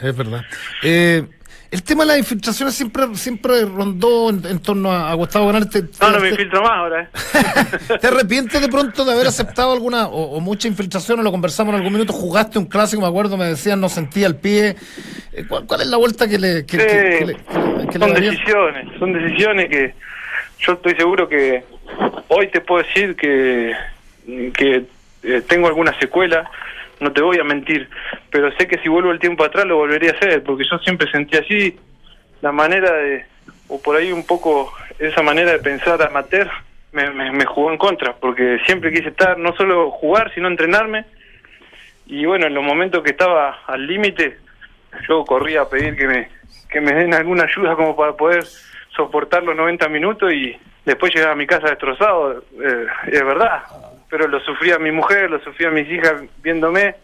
Es verdad. Eh, el tema de las infiltraciones siempre siempre rondó en, torno a, Gustavo Ganarte. No, no me infiltro más ahora. ¿eh? ¿Te arrepientes de pronto de haber aceptado alguna o, mucha infiltración? Lo conversamos en algún minuto. Jugaste un clásico, me acuerdo, me decían, no sentía el pie. Eh, ¿Cuál, es la vuelta que le. Que, son decisiones, son decisiones que yo estoy seguro que hoy te puedo decir que, que eh, tengo alguna secuela, no te voy a mentir, pero sé que si vuelvo el tiempo atrás lo volvería a hacer, porque yo siempre sentí así la manera de, o por ahí un poco esa manera de pensar amateur, me, me, me jugó en contra, porque siempre quise estar, no solo jugar, sino entrenarme, y bueno, en los momentos que estaba al límite, yo corría a pedir que me, que me den alguna ayuda como para poder soportar los 90 minutos y después llegar a mi casa destrozado, eh, es verdad. Pero lo sufría mi mujer, lo sufría mis hijas viéndome.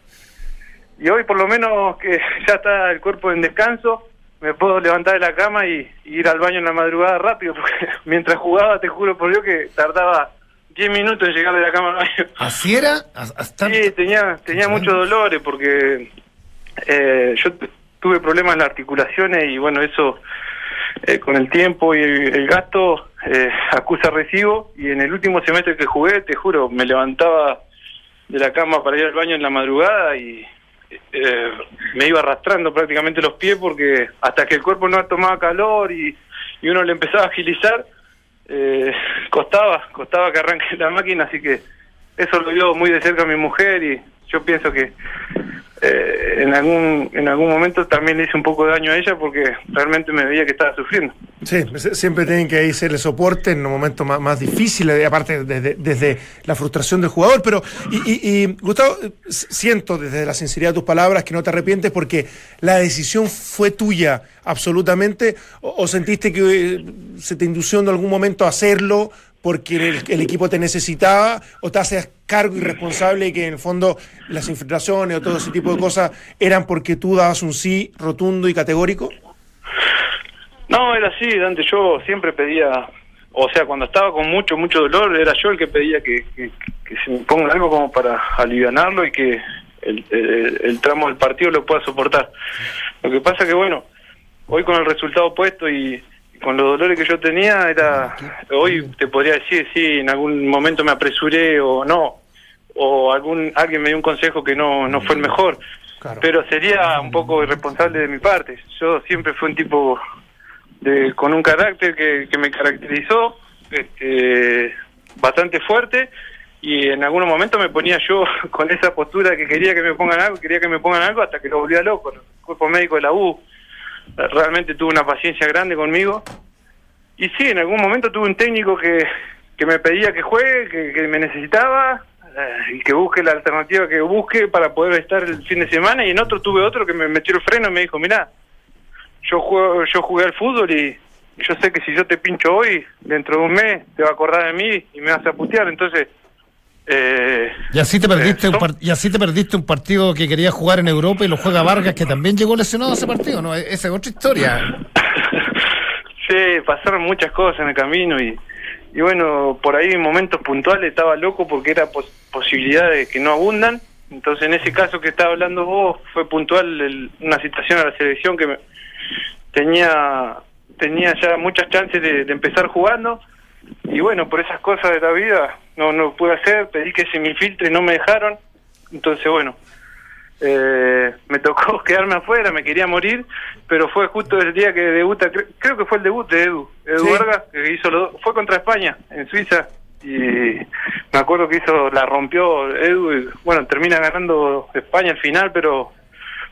Y hoy por lo menos que ya está el cuerpo en descanso, me puedo levantar de la cama y, ir al baño en la madrugada rápido, porque mientras jugaba, te juro por Dios que tardaba 10 minutos en llegar de la cama al baño. ¿Así era? Sí, tenía, tenía muchos dolores porque eh, yo tuve problemas en las articulaciones y bueno, eso eh, con el tiempo y el, gasto eh, acusa recibo. Y en el último semestre que jugué, te juro, me levantaba de la cama para ir al baño en la madrugada y eh, me iba arrastrando prácticamente los pies porque hasta que el cuerpo no tomaba calor y, y uno le empezaba a agilizar, eh, costaba, costaba que arranque la máquina, así que eso lo vio muy de cerca mi mujer y yo pienso que eh, en algún en algún momento también le hice un poco de daño a ella porque realmente me veía que estaba sufriendo. Sí, siempre tienen que el soporte en un momento más, más difíciles, aparte desde, desde, la frustración del jugador. Pero, y, Gustavo, siento desde la sinceridad de tus palabras que no te arrepientes porque la decisión fue tuya absolutamente, o, sentiste que eh, se te indució en algún momento a hacerlo porque el, equipo te necesitaba, o te haces cargo y responsable que en el fondo las infiltraciones o todo ese tipo de cosas eran porque tú dabas un sí rotundo y categórico? No, era así, Dante. Yo siempre pedía, o sea, cuando estaba con mucho, mucho dolor, era yo el que pedía que, se me ponga algo como para alivianarlo y que el, tramo del partido lo pueda soportar. Lo que pasa que, bueno, hoy con el resultado puesto y, con los dolores que yo tenía, era hoy te podría decir si en algún momento me apresuré o no, o algún alguien me dio un consejo que no, no fue el mejor. Pero sería un poco irresponsable de mi parte. Yo siempre fui un tipo de, con un carácter que, que me caracterizó, este, bastante fuerte, y en algunos momentos me ponía yo con esa postura que quería que me pongan algo, quería que me pongan algo hasta que lo volvía loco. El cuerpo médico de la U realmente tuvo una paciencia grande conmigo. Y sí, en algún momento tuve un técnico que, que me pedía que juegue, que, que me necesitaba, eh, y que busque la alternativa que busque para poder estar el fin de semana, y en otro tuve otro que me metió el freno y me dijo, mira, yo juego, yo jugué al fútbol y yo sé que si yo te pincho hoy, dentro de un mes te va a acordar de mí y me vas a putear, entonces... Eh, y así te perdiste eh, un y así te perdiste un partido que querías jugar en Europa y lo juega Vargas que también llegó lesionado a ese partido, ¿no? E-, esa es otra historia. sí, pasaron muchas cosas en el camino y, y bueno, por ahí en momentos puntuales estaba loco porque era posibilidades que no abundan. Entonces en ese caso que estaba hablando vos fue puntual una situación a la selección que me, tenía tenía ya muchas chances de, empezar jugando y bueno, por esas cosas de la vida no no pude hacer, pedí que se me infiltre y no me dejaron, entonces bueno, eh, me tocó quedarme afuera, me quería morir, pero fue justo el día que debuta, creo, que fue el debut de Edu, Edu que hizo lo, fue contra España, en Suiza, y me acuerdo que hizo, la rompió Edu, y bueno, termina ganando España al final, pero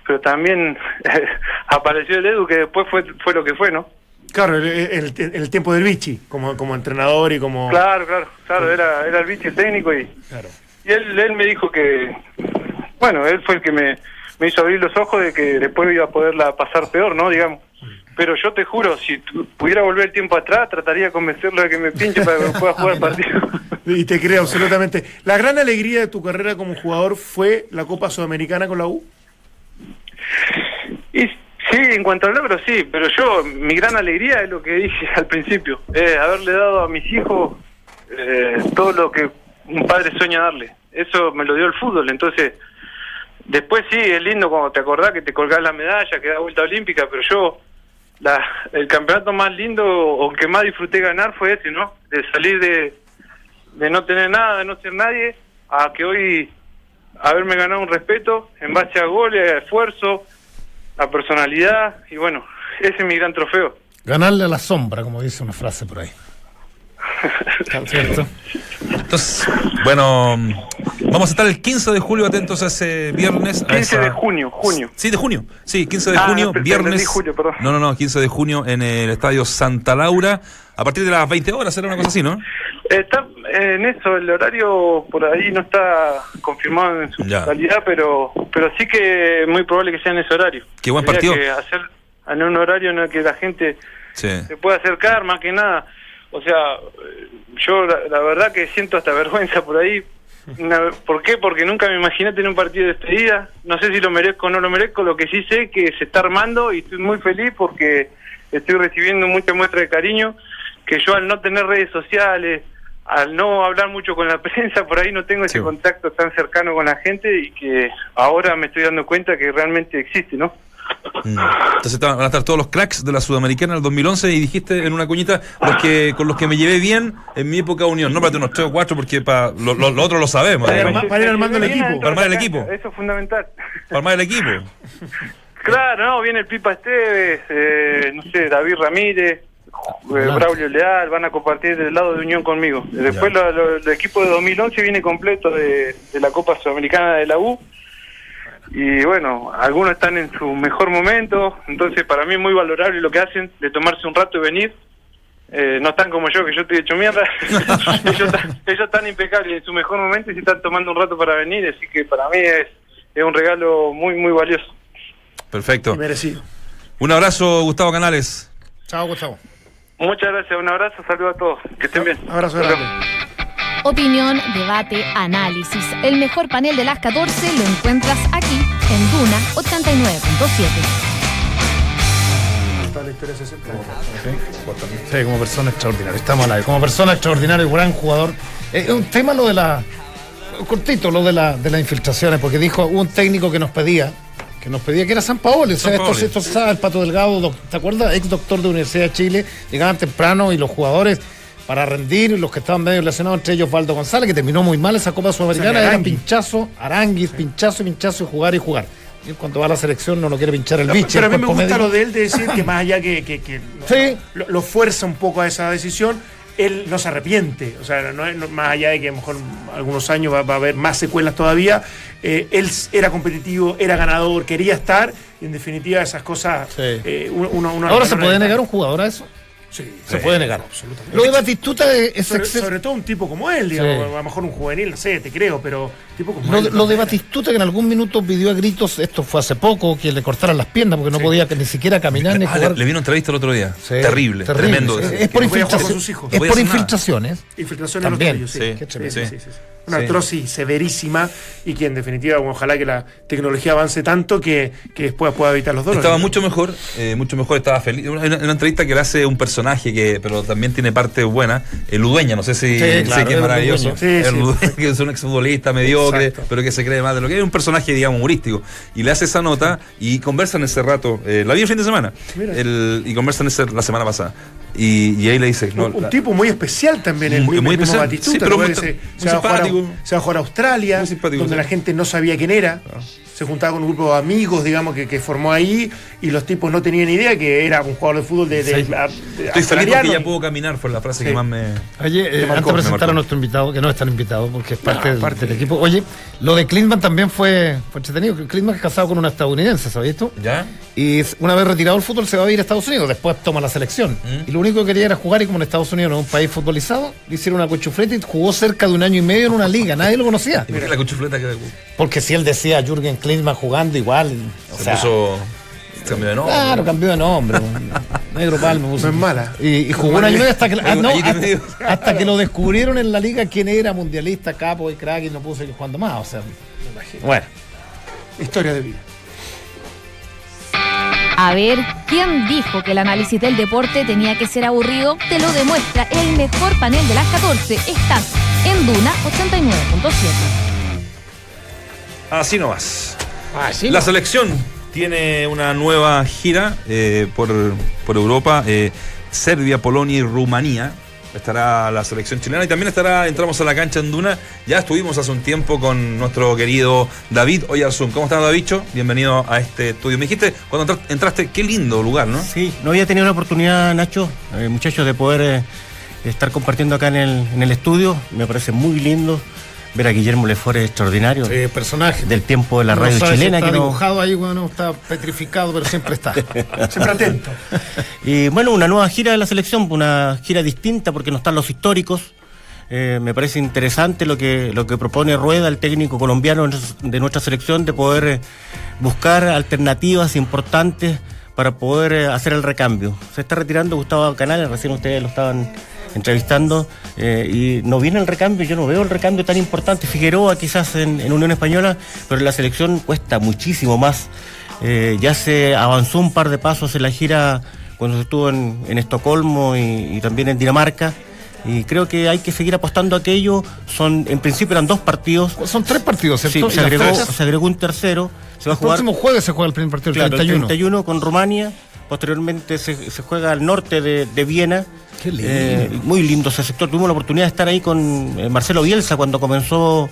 pero también apareció el Edu que después fue fue lo que fue, ¿no? Claro, el, el, tiempo del Vichy, como, como entrenador y como... Claro, claro, claro, era, era el Vichy el técnico y, y él, él me dijo que, bueno, él fue el que me, me hizo abrir los ojos de que después iba a poderla pasar peor, ¿no? Digamos. Pero yo te juro, si pudiera volver el tiempo atrás, trataría de convencerlo de que me pinche para que pueda jugar el partido. y te creo, absolutamente. ¿La gran alegría de tu carrera como jugador fue la Copa Sudamericana con la U? Y, sí, en cuanto al logro, sí, pero yo, mi gran alegría es lo que dije al principio, es haberle dado a mis hijos eh, todo lo que un padre sueña darle. Eso me lo dio el fútbol, entonces, después sí, es lindo cuando te acordás que te colgás la medalla, que da vuelta olímpica, pero yo, la, el campeonato más lindo o que más disfruté ganar fue ese, ¿no? De salir de, de no tener nada, de no ser nadie, a que hoy haberme ganado un respeto en base a goles, a esfuerzo, a personalidad y bueno, ese es mi gran trofeo. Ganarle a la sombra, como dice una frase por ahí. ¿Cierto? Entonces, bueno, vamos a estar el 15 de julio atentos a ese viernes. 15 de junio, junio. Sí, de junio. Sí, 15 de ah, junio, viernes. no, no, no, 15 de junio en el Estadio Santa Laura. A partir de las 20 horas, será una cosa así, ¿no? Está en eso, el horario por ahí no está confirmado en su totalidad, pero pero sí que es muy probable que sea en ese horario. Qué buen partido. Que hacer en un horario en el que la gente se pueda acercar, más que nada. O sea, yo la, verdad que siento hasta vergüenza por ahí. ¿Por qué? Porque nunca me imaginé tener un partido de despedida. No sé si lo merezco o no lo merezco. Lo que sí sé es que se está armando y estoy muy feliz porque estoy recibiendo mucha muestra de cariño. Que yo al no tener redes sociales, al no hablar mucho con la prensa, por ahí no tengo ese contacto tan cercano con la gente y que ahora me estoy dando cuenta que realmente existe, ¿no? Mm. Entonces van a estar todos los cracks de la Sudamericana del 2011 y dijiste en una cuñita los que con los que me llevé bien en mi época de unión. No para unos 3 o 4 porque para lo, lo, otro lo sabemos. Para, ir armando el equipo. Para armar el equipo. Eso es fundamental. Para armar el equipo. Claro, no, viene el Pipa Esteves, eh, no sé, David Ramírez, eh, Braulio Leal, van a compartir del lado de Unión conmigo. Después el equipo de 2011 viene completo de, la Copa Sudamericana de la U. y bueno, algunos están en su mejor momento, entonces para mí es muy valorable lo que hacen de tomarse un rato y venir. Eh, no están como yo, que yo estoy hecho mierda. ellos, están, impecables en su mejor momento y se están tomando un rato para venir, así que para mí es, es un regalo muy, muy valioso. Perfecto. merecido. Un abrazo, Gustavo Canales. Chao, Gustavo. Muchas gracias, un abrazo, saludos a todos. Que estén bien. Abrazo Opinión, debate, análisis. El mejor panel de las 14 lo encuentras aquí en Duna 89.7. Sí, como persona extraordinaria. Estamos al Como persona extraordinaria, gran jugador. Es un tema lo de la. Cortito, lo de, la, de las infiltraciones, porque dijo, un técnico que nos pedía, que nos pedía que era San Paolo. O sea, esto, esto el Pato Delgado, ¿te acuerdas? Ex doctor de Universidad de Chile, llegaban temprano y los jugadores para rendir, los que estaban medio lesionados, entre ellos Valdo González, que terminó muy mal esa Copa Sudamericana, era pinchazo, Aranguis, pinchazo, pinchazo y jugar y jugar. Y cuando va a la selección no lo quiere pinchar el bicho. Pero a mí me gusta lo de él de decir que más allá que, que, lo, fuerza un poco a esa decisión, él no se arrepiente. O sea, no, más allá de que a lo mejor algunos años va, a haber más secuelas todavía, eh, él era competitivo, era ganador, quería estar, y en definitiva esas cosas... Eh, Ahora se puede negar un jugador a eso se puede negar. Absolutamente. Lo de Batistuta es sobre, todo un tipo como él, digamos, a lo mejor un juvenil, no sé, te creo, pero tipo como lo, él. Lo de Batistuta que en algún minuto pidió a gritos, esto fue hace poco, que le cortaran las piernas porque no podía ni siquiera caminar ni ah, jugar. Le, vino entrevista el otro día. Terrible, tremendo. Es, por, infiltraciones. Es por infiltraciones. Infiltraciones También. sí. sí, sí una artrosis severísima y que en definitiva, ojalá que la tecnología avance tanto que, que después pueda evitar los dolores. Estaba mucho mejor, eh, mucho mejor, estaba feliz. Una, una, entrevista que le hace un personaje que, pero también tiene parte buena, el Udueña, no sé si sé que es maravilloso. el Udueña, que es un exfutbolista mediocre, pero que se cree más de lo que es un personaje, digamos, humorístico. Y le hace esa nota y conversan ese rato, eh, la vi el fin de semana, el, y conversan ese, la semana pasada. Y, ahí le dice. un, tipo muy especial también, el, muy, muy especial, Batistuta, pero muy, se, se, va a jugar a Australia, donde la gente no sabía quién era. Ah se juntaba con un grupo de amigos, digamos, que, que, formó ahí, y los tipos no tenían idea que era un jugador de fútbol de. de, Estoy feliz porque ya puedo caminar, fue la frase que más me. Oye, eh, antes de presentar a nuestro invitado, que no es tan invitado, porque es parte, del, equipo. Oye, lo de Klinsmann también fue, fue entretenido. Klinsmann es casado con una estadounidense, ¿sabes esto? ¿Ya? Y una vez retirado el fútbol se va a ir a Estados Unidos, después toma la selección. ¿Mm? Y lo único que quería era jugar, y como en Estados Unidos no es un país futbolizado, le hicieron una cuchufleta y jugó cerca de un año y medio en una liga, nadie lo conocía. ¿Y por qué la cuchufleta que Porque si él decía Jürgen Klinsmann jugando igual. O se puso. Cambió de nombre. Claro, cambió de nombre. Negro Palma puso. No es mala. Y, jugó un año y medio hasta que, ah, no, hasta, que lo descubrieron en la liga quién era mundialista, capo y crack y no puso seguir jugando más. O sea, me imagino. Bueno. Historia de vida. A ver, ¿quién dijo que el análisis del deporte tenía que ser aburrido? Te lo demuestra el mejor panel de las 14. Estás en Duna 89.7. Así nomás. Ah, la selección tiene una nueva gira eh, por, Europa, eh, Serbia, Polonia y Rumanía. Estará la selección chilena y también estará, entramos a la cancha en Duna. Ya estuvimos hace un tiempo con nuestro querido David Oyarzún. ¿Cómo estás, Davicho? Bienvenido a este estudio. Me dijiste cuando entraste, qué lindo lugar, ¿no? Sí, no había tenido la oportunidad, Nacho, eh, muchachos, de poder estar compartiendo acá en el, en el estudio. Me parece muy lindo ver a Guillermo Lefort es extraordinario. Sí, personaje. Del tiempo de la radio chilena. está dibujado ahí, bueno, está petrificado, pero siempre está. siempre atento. Y bueno, una nueva gira de la selección, una gira distinta porque no están los históricos. Eh, me parece interesante lo que, lo que propone Rueda, el técnico colombiano de nuestra selección, de poder eh, buscar alternativas importantes para poder eh, hacer el recambio. Se está retirando Gustavo Canales, recién ustedes lo estaban entrevistando eh, y no viene el recambio, yo no veo el recambio tan importante. Figueroa quizás en, Unión Española, pero en la selección cuesta muchísimo más. Eh, ya se avanzó un par de pasos en la gira cuando se estuvo en, Estocolmo y, también en Dinamarca. Y creo que hay que seguir apostando a aquello. Son, en principio eran dos partidos. Son tres partidos, ¿cierto? Sí, se agregó, se agregó, un tercero. Se va a jugar, el próximo jueves se juega el primer partido, el 31. El 31 con Rumania. Posteriormente se, juega al norte de, de Viena eh, muy lindo ese sector. Tuvimos la oportunidad de estar ahí con eh, Marcelo Bielsa cuando comenzó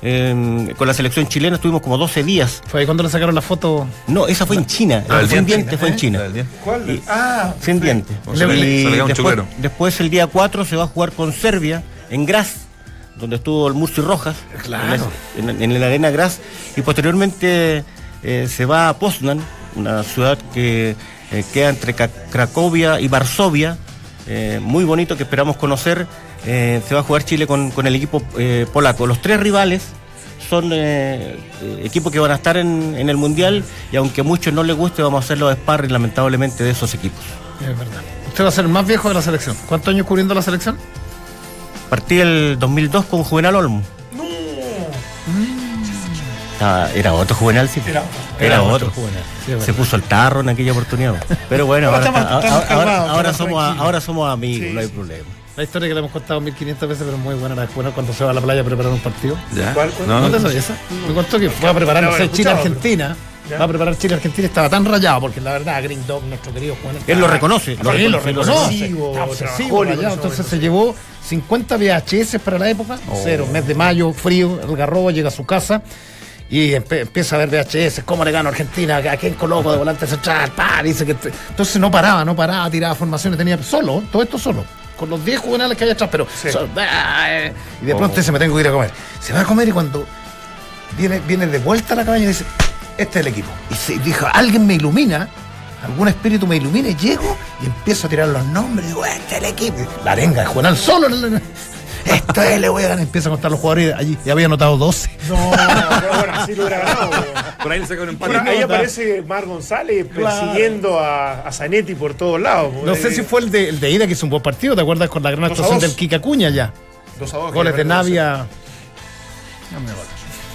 em, con la selección chilena. Estuvimos como 12 días. ¿Fue ahí cuando le sacaron la foto? No, esa fue en China. Ah, fue en Diente, fue en China. ¿Cuál? ah, fue en Diente. Y después, después, el día 4 se va a jugar con Serbia en Graz donde estuvo el Murci Rojas, claro. en, en, la Arena Gras, y posteriormente eh, se va a Poznan, una ciudad que eh, queda entre Cracovia y Varsovia, eh, muy bonito que esperamos conocer. se va a jugar Chile con, con el equipo polaco. Los tres rivales son equipos que van a estar en, en, el Mundial y aunque a muchos no les guste, vamos a hacer los sparring lamentablemente de esos equipos. Es verdad. Usted va a ser el más viejo de la selección. ¿Cuántos años cubriendo la selección? Partí el 2002 con Juvenal Olmo. Ah, era otro Juvenal, sí. Era, otro. Juvenal. Se puso el tarro en aquella oportunidad. Pero bueno, ahora, somos, ahora somos amigos, no hay problema. La historia que le hemos contado 1500 veces, pero muy buena la de cuando se va a la playa a preparar un partido. ¿Ya? ¿Cuál, No, ¿No te sabes esa? Me contó que fue a preparar, no, sé, Chile-Argentina. Va a preparar Chile-Argentina, estaba tan rayado, porque la verdad, Green Dog, nuestro querido Juan. Él lo reconoce. Lo él lo reconoce. Obsesivo, entonces se llevó 50 VHS para la época, oh. cero, mes de mayo, frío, el garrobo llega a su casa y empieza a ver VHS, cómo le gano a Argentina, a quién coloco de volante central, pa, dice que entonces no paraba, no paraba, tiraba formaciones, tenía solo, todo esto solo, con los 10 juvenales que hay atrás, pero ah, eh, y de pronto oh. se me tengo que ir a comer. Se va a comer y cuando viene, viene de vuelta a la cabaña dice, este es el equipo. Y se dijo, alguien me ilumina, algún espíritu me ilumina, y llego y empiezo a tirar los nombres, digo, este es el equipo. La arenga, Juvenal solo. Esto es, le voy a ganar. Empieza a contar los jugadores allí. Ya había anotado 12. No, pero bueno, así lo hubiera ganado. Por ahí le saca un empate. ahí aparece Mar González persiguiendo a, Zanetti por todos lados. No sé si fue el de, el de ida que hizo un buen partido. ¿Te acuerdas con la gran actuación del Kika Cuña ya? Dos a dos, Goles de Navia. No me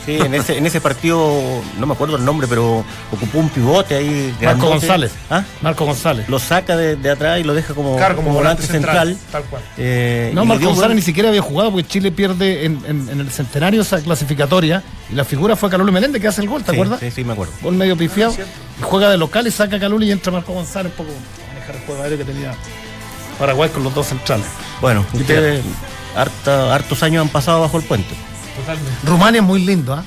Sí, en ese, en ese partido, no me acuerdo el nombre, pero ocupó un pivote ahí. Marco González. ¿Ah? Marco González. Lo saca de, de, atrás y lo deja como, como, volante, central. Tal cual. Eh, no, Marco González ni siquiera había jugado porque Chile pierde en, en, el centenario esa clasificatoria y la figura fue Caluli Meléndez que hace el gol, ¿te acuerdas? Sí, sí, me acuerdo. Gol medio pifiado. y juega de local y saca a Caluli y entra Marco González un poco manejar el juego aéreo que tenía Paraguay con los dos centrales. Bueno, ustedes hartos años han pasado bajo el puente. Totalmente. Rumania es muy lindo, ¿ah?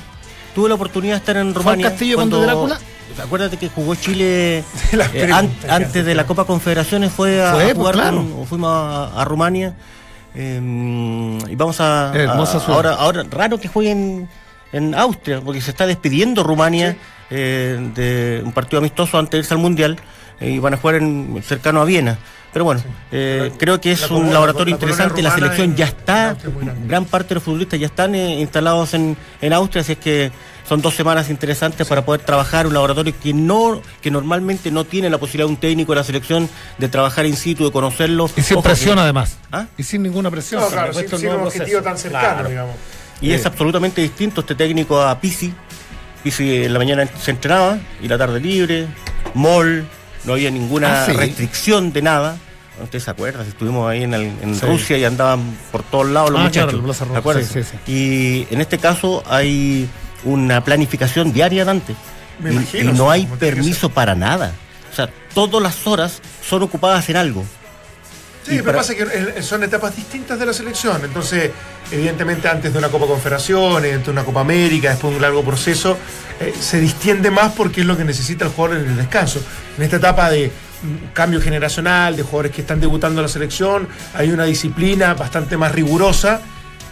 tuve la oportunidad de estar en Rumania. ¿Fue Castillo cuando Drácula? Acuérdate que jugó Chile eh, antes de la Copa Confederaciones, fue a, pues, jugar claro. fuimos a, Rumania. Eh, y vamos a, ahora, ahora raro que jueguen en Austria, porque se está despidiendo Rumania eh, de un partido amistoso antes de irse al Mundial y van a jugar en, cercano a Viena. Pero bueno, eh, creo que es un laboratorio interesante. La selección ya está, gran parte de los futbolistas ya están eh, instalados en, en Austria, así es que son dos semanas interesantes para poder trabajar un laboratorio que no que normalmente no tiene la posibilidad un técnico de la selección de trabajar in situ, de conocerlo. Y sin presión además. ¿Ah? Y sin ninguna presión. No, claro, sin, un objetivo tan cercano, digamos. Y es absolutamente distinto este técnico a Pisi. Pisi en la mañana se entrenaba y la tarde libre, mall, no había ninguna ah, restricción de nada. ¿Usted se acuerda? Estuvimos ahí en, Rusia y andaban por todos lados los ah, muchachos. sí, y en este caso hay una planificación diaria, Dante. y, no hay permiso para nada. O sea, todas las horas son ocupadas en algo. Sí, pero pasa que son etapas distintas de la selección. Entonces, evidentemente, antes de una Copa Confederaciones, antes de una Copa América, después de un largo proceso, eh, se distiende más porque es lo que necesita el jugador en el descanso. En esta etapa de cambio generacional, de jugadores que están debutando en la selección, hay una disciplina bastante más rigurosa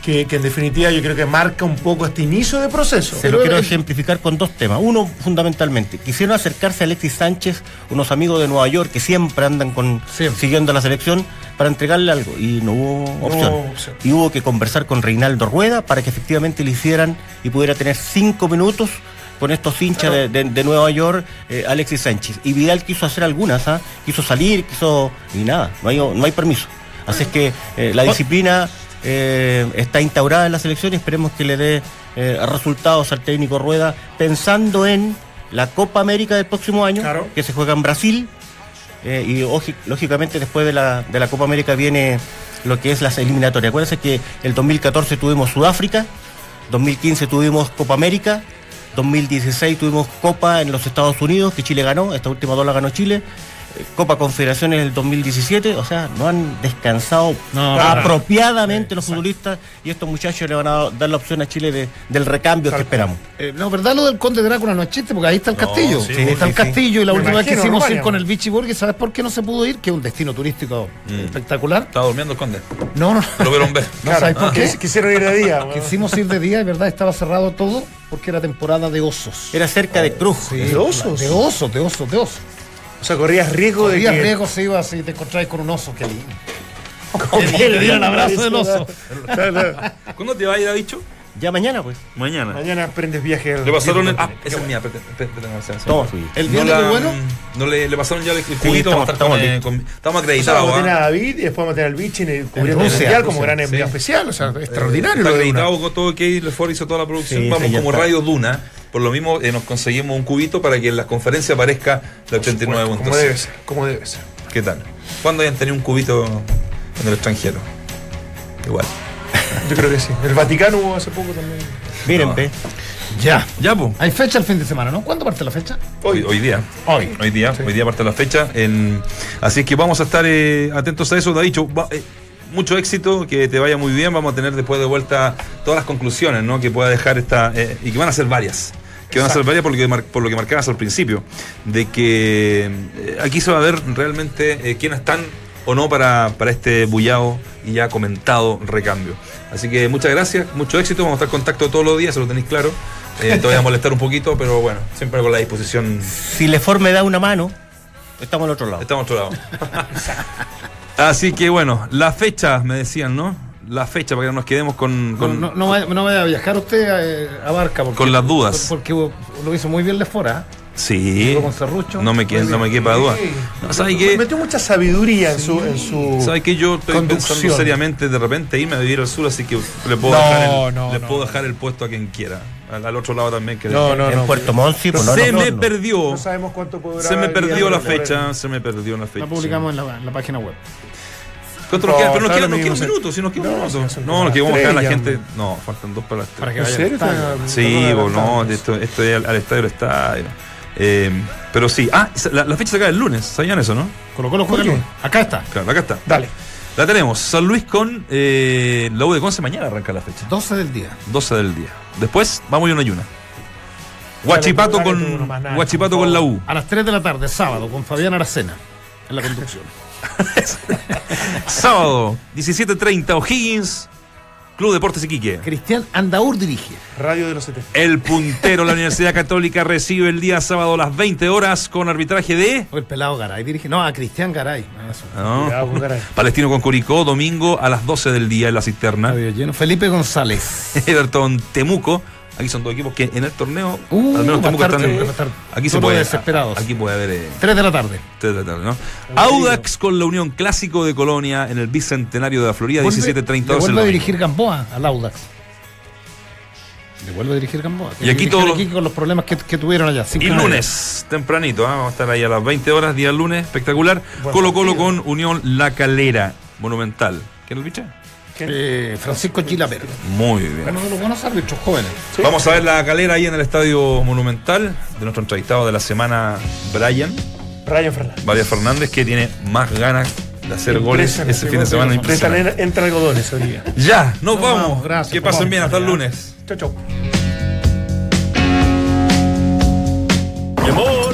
que, en definitiva yo creo que marca un poco este inicio de proceso. Se lo quiero ejemplificar con dos temas. Uno, fundamentalmente, quisieron acercarse a Alexis Sánchez, unos amigos de Nueva York que siempre andan con siguiendo la selección, para entregarle algo y no hubo opción. Y hubo que conversar con Reinaldo Rueda para que efectivamente le hicieran y pudiera tener cinco minutos con estos hinchas de, Nueva York, eh, Alexis Sánchez. Y Vidal quiso hacer algunas, ¿ah? quiso salir, quiso. y nada, no hay, no hay permiso. Así es que eh, la disciplina eh, está instaurada en la selección y esperemos que le dé eh, resultados al técnico Rueda pensando en la Copa América del próximo año, que se juega en Brasil. Eh, y lógicamente después de la, de la Copa América viene lo que es las eliminatorias. Acuérdense que el 2014 tuvimos Sudáfrica, 2015 tuvimos Copa América, 2016 tuvimos Copa en los Estados Unidos, que Chile ganó, esta última dos la ganó Chile, Copa Confederaciones del 2017, o sea, no han descansado apropiadamente los futbolistas y estos muchachos le van a dar la opción a Chile del recambio que esperamos. Eh, no, ¿verdad? Lo del Conde Drácula no es chiste, porque ahí está el castillo. Sí, está el castillo y la última vez que hicimos ir con el Vichy Borghi, ¿sabes por qué no se pudo ir? Que es un destino turístico mm. espectacular. Estaba durmiendo el Conde. No, no. Lo vieron ver. No, ¿sabes por qué? Quisieron ir de día. Quisimos ir de día y, ¿verdad? Estaba cerrado todo porque era temporada de osos. Era cerca de Cruz. ¿De osos? De osos, de osos, de osos. O sea, corrías riesgo de que... riesgo si ibas y te encontrabas con un oso, qué lindo. Que le dieron abrazo del oso. ¿Cuándo te va a ir a bicho? Ya mañana, pues. Mañana. Mañana aprendes viaje. Le pasaron el. Ah, esa es mía. Toma. ¿El viernes no bueno? No le, le pasaron ya el, cubito. Estamos, estamos, con, estamos acreditados. vamos a tener a David y después vamos a tener al Bichi en el cubriendo el mundial como gran enviado especial. O sea, extraordinario. Está acreditado con todo que Lefort hizo toda la producción. vamos como Radio Duna. Por lo mismo eh, nos conseguimos un cubito para que en la conferencia aparezca la 89 Como debe ser. Como debe ser. ¿Qué tal? ¿Cuándo hayan tenido un cubito en el extranjero? Igual. Yo creo que sí. El Vaticano hubo hace poco también. Miren, pe. Ya. Ya, pues. Hay fecha el fin de semana, ¿no? ¿Cuándo parte la fecha? Hoy, hoy día. Hoy. Hoy día, hoy día parte la fecha. En... Así que vamos a estar eh, atentos a eso. Te ha dicho, eh, mucho éxito, que te vaya muy bien. Vamos a tener después de vuelta todas las conclusiones, ¿no? Que pueda dejar esta. Eh, y que van a ser varias que van a ser varias por lo que, por lo que marcabas al principio, de que aquí se va a ver realmente quiénes están o no para, para este bullado y ya comentado recambio. Así que muchas gracias, mucho éxito, vamos a estar en contacto todos los días, se lo tenéis claro. Eh, te voy a molestar un poquito, pero bueno, siempre con la disposición. Si Lefort me da una mano, estamos al otro lado. Estamos al otro lado. Así que bueno, la fecha, me decían, ¿no? La fecha para que nos quedemos con. No, no, vaya, a viajar usted a, Barca. con las dudas. Porque lo hizo muy bien Lefort, ¿ah? Sí. No me, quede, no me quepa duda. No, Metió mucha sabiduría en su. En su ¿Sabes que Yo estoy pensando seriamente de repente irme a vivir al sur, así que le puedo, dejar, el, le puedo dejar el puesto a quien quiera. Al, otro lado también. Que no, no, en Puerto Montt, pues Se me perdió. No sabemos cuánto podrá Se me perdió la fecha. Se me perdió la fecha. La publicamos en la, en la página web. ¿Cuánto nos queda? Pero nos quedan, un minuto, si nos queda un minuto. No, nos quedamos acá la gente. No, faltan dos para las tres. ¿Para que Sí, no, esto, esto es al, estadio del estadio. Eh, pero sí. Ah, la, fecha se acaba el lunes. ¿Sabían eso, no? Colocó los juegos Acá está. Claro, acá está. Dale. La tenemos. San Luis con eh, la U de Conce. Mañana arranca la fecha. 12 del día. 12 del día. Después vamos y una y una. Guachipato con, Guachipato con la U. A las 3 de la tarde, sábado, con Fabián Aracena en la conducción. sábado, 17.30, O'Higgins Club Deportes Iquique. Cristian Andaur dirige. Radio de los 70. El puntero, la Universidad Católica, recibe el día sábado a las 20 horas con arbitraje de. el pelado Garay dirige. No, a Cristian Garay. Palestino con Curicó, domingo a las 12 del día en la cisterna. Felipe González. Everton Temuco Aquí son dos equipos que en el torneo, uh, al menos Temuco están en, Aquí se puede. desesperados. Aquí puede haber. Eh, Tres de la tarde. Tres de la tarde, ¿no? Audax con la Unión Clásico de Colonia en el Bicentenario de la Florida, 17.30 Vuelve a dirigir Gamboa al Audax. Le vuelve a dirigir Gamboa. Y aquí todos los... con los problemas que, que tuvieron allá. Y lunes, tempranito, ¿eh? vamos a estar ahí a las 20 horas, día lunes, espectacular. Colo Colo con Unión La Calera, monumental. ¿Quién lo bicha? Eh, Francisco Gilaver. Muy bien. Uno de los buenos árbitros jóvenes. Vamos a ver la calera ahí en el Estadio Monumental de nuestro entrevistado de la semana, Brian. Brian Fernández. Brian Fernández, que tiene más ganas de hacer goles ese fin de semana. Impresionante. Entre algodones hoy día. Ya, nos, vamos. Gracias, que pasen bien, hasta el lunes. Chau, chau.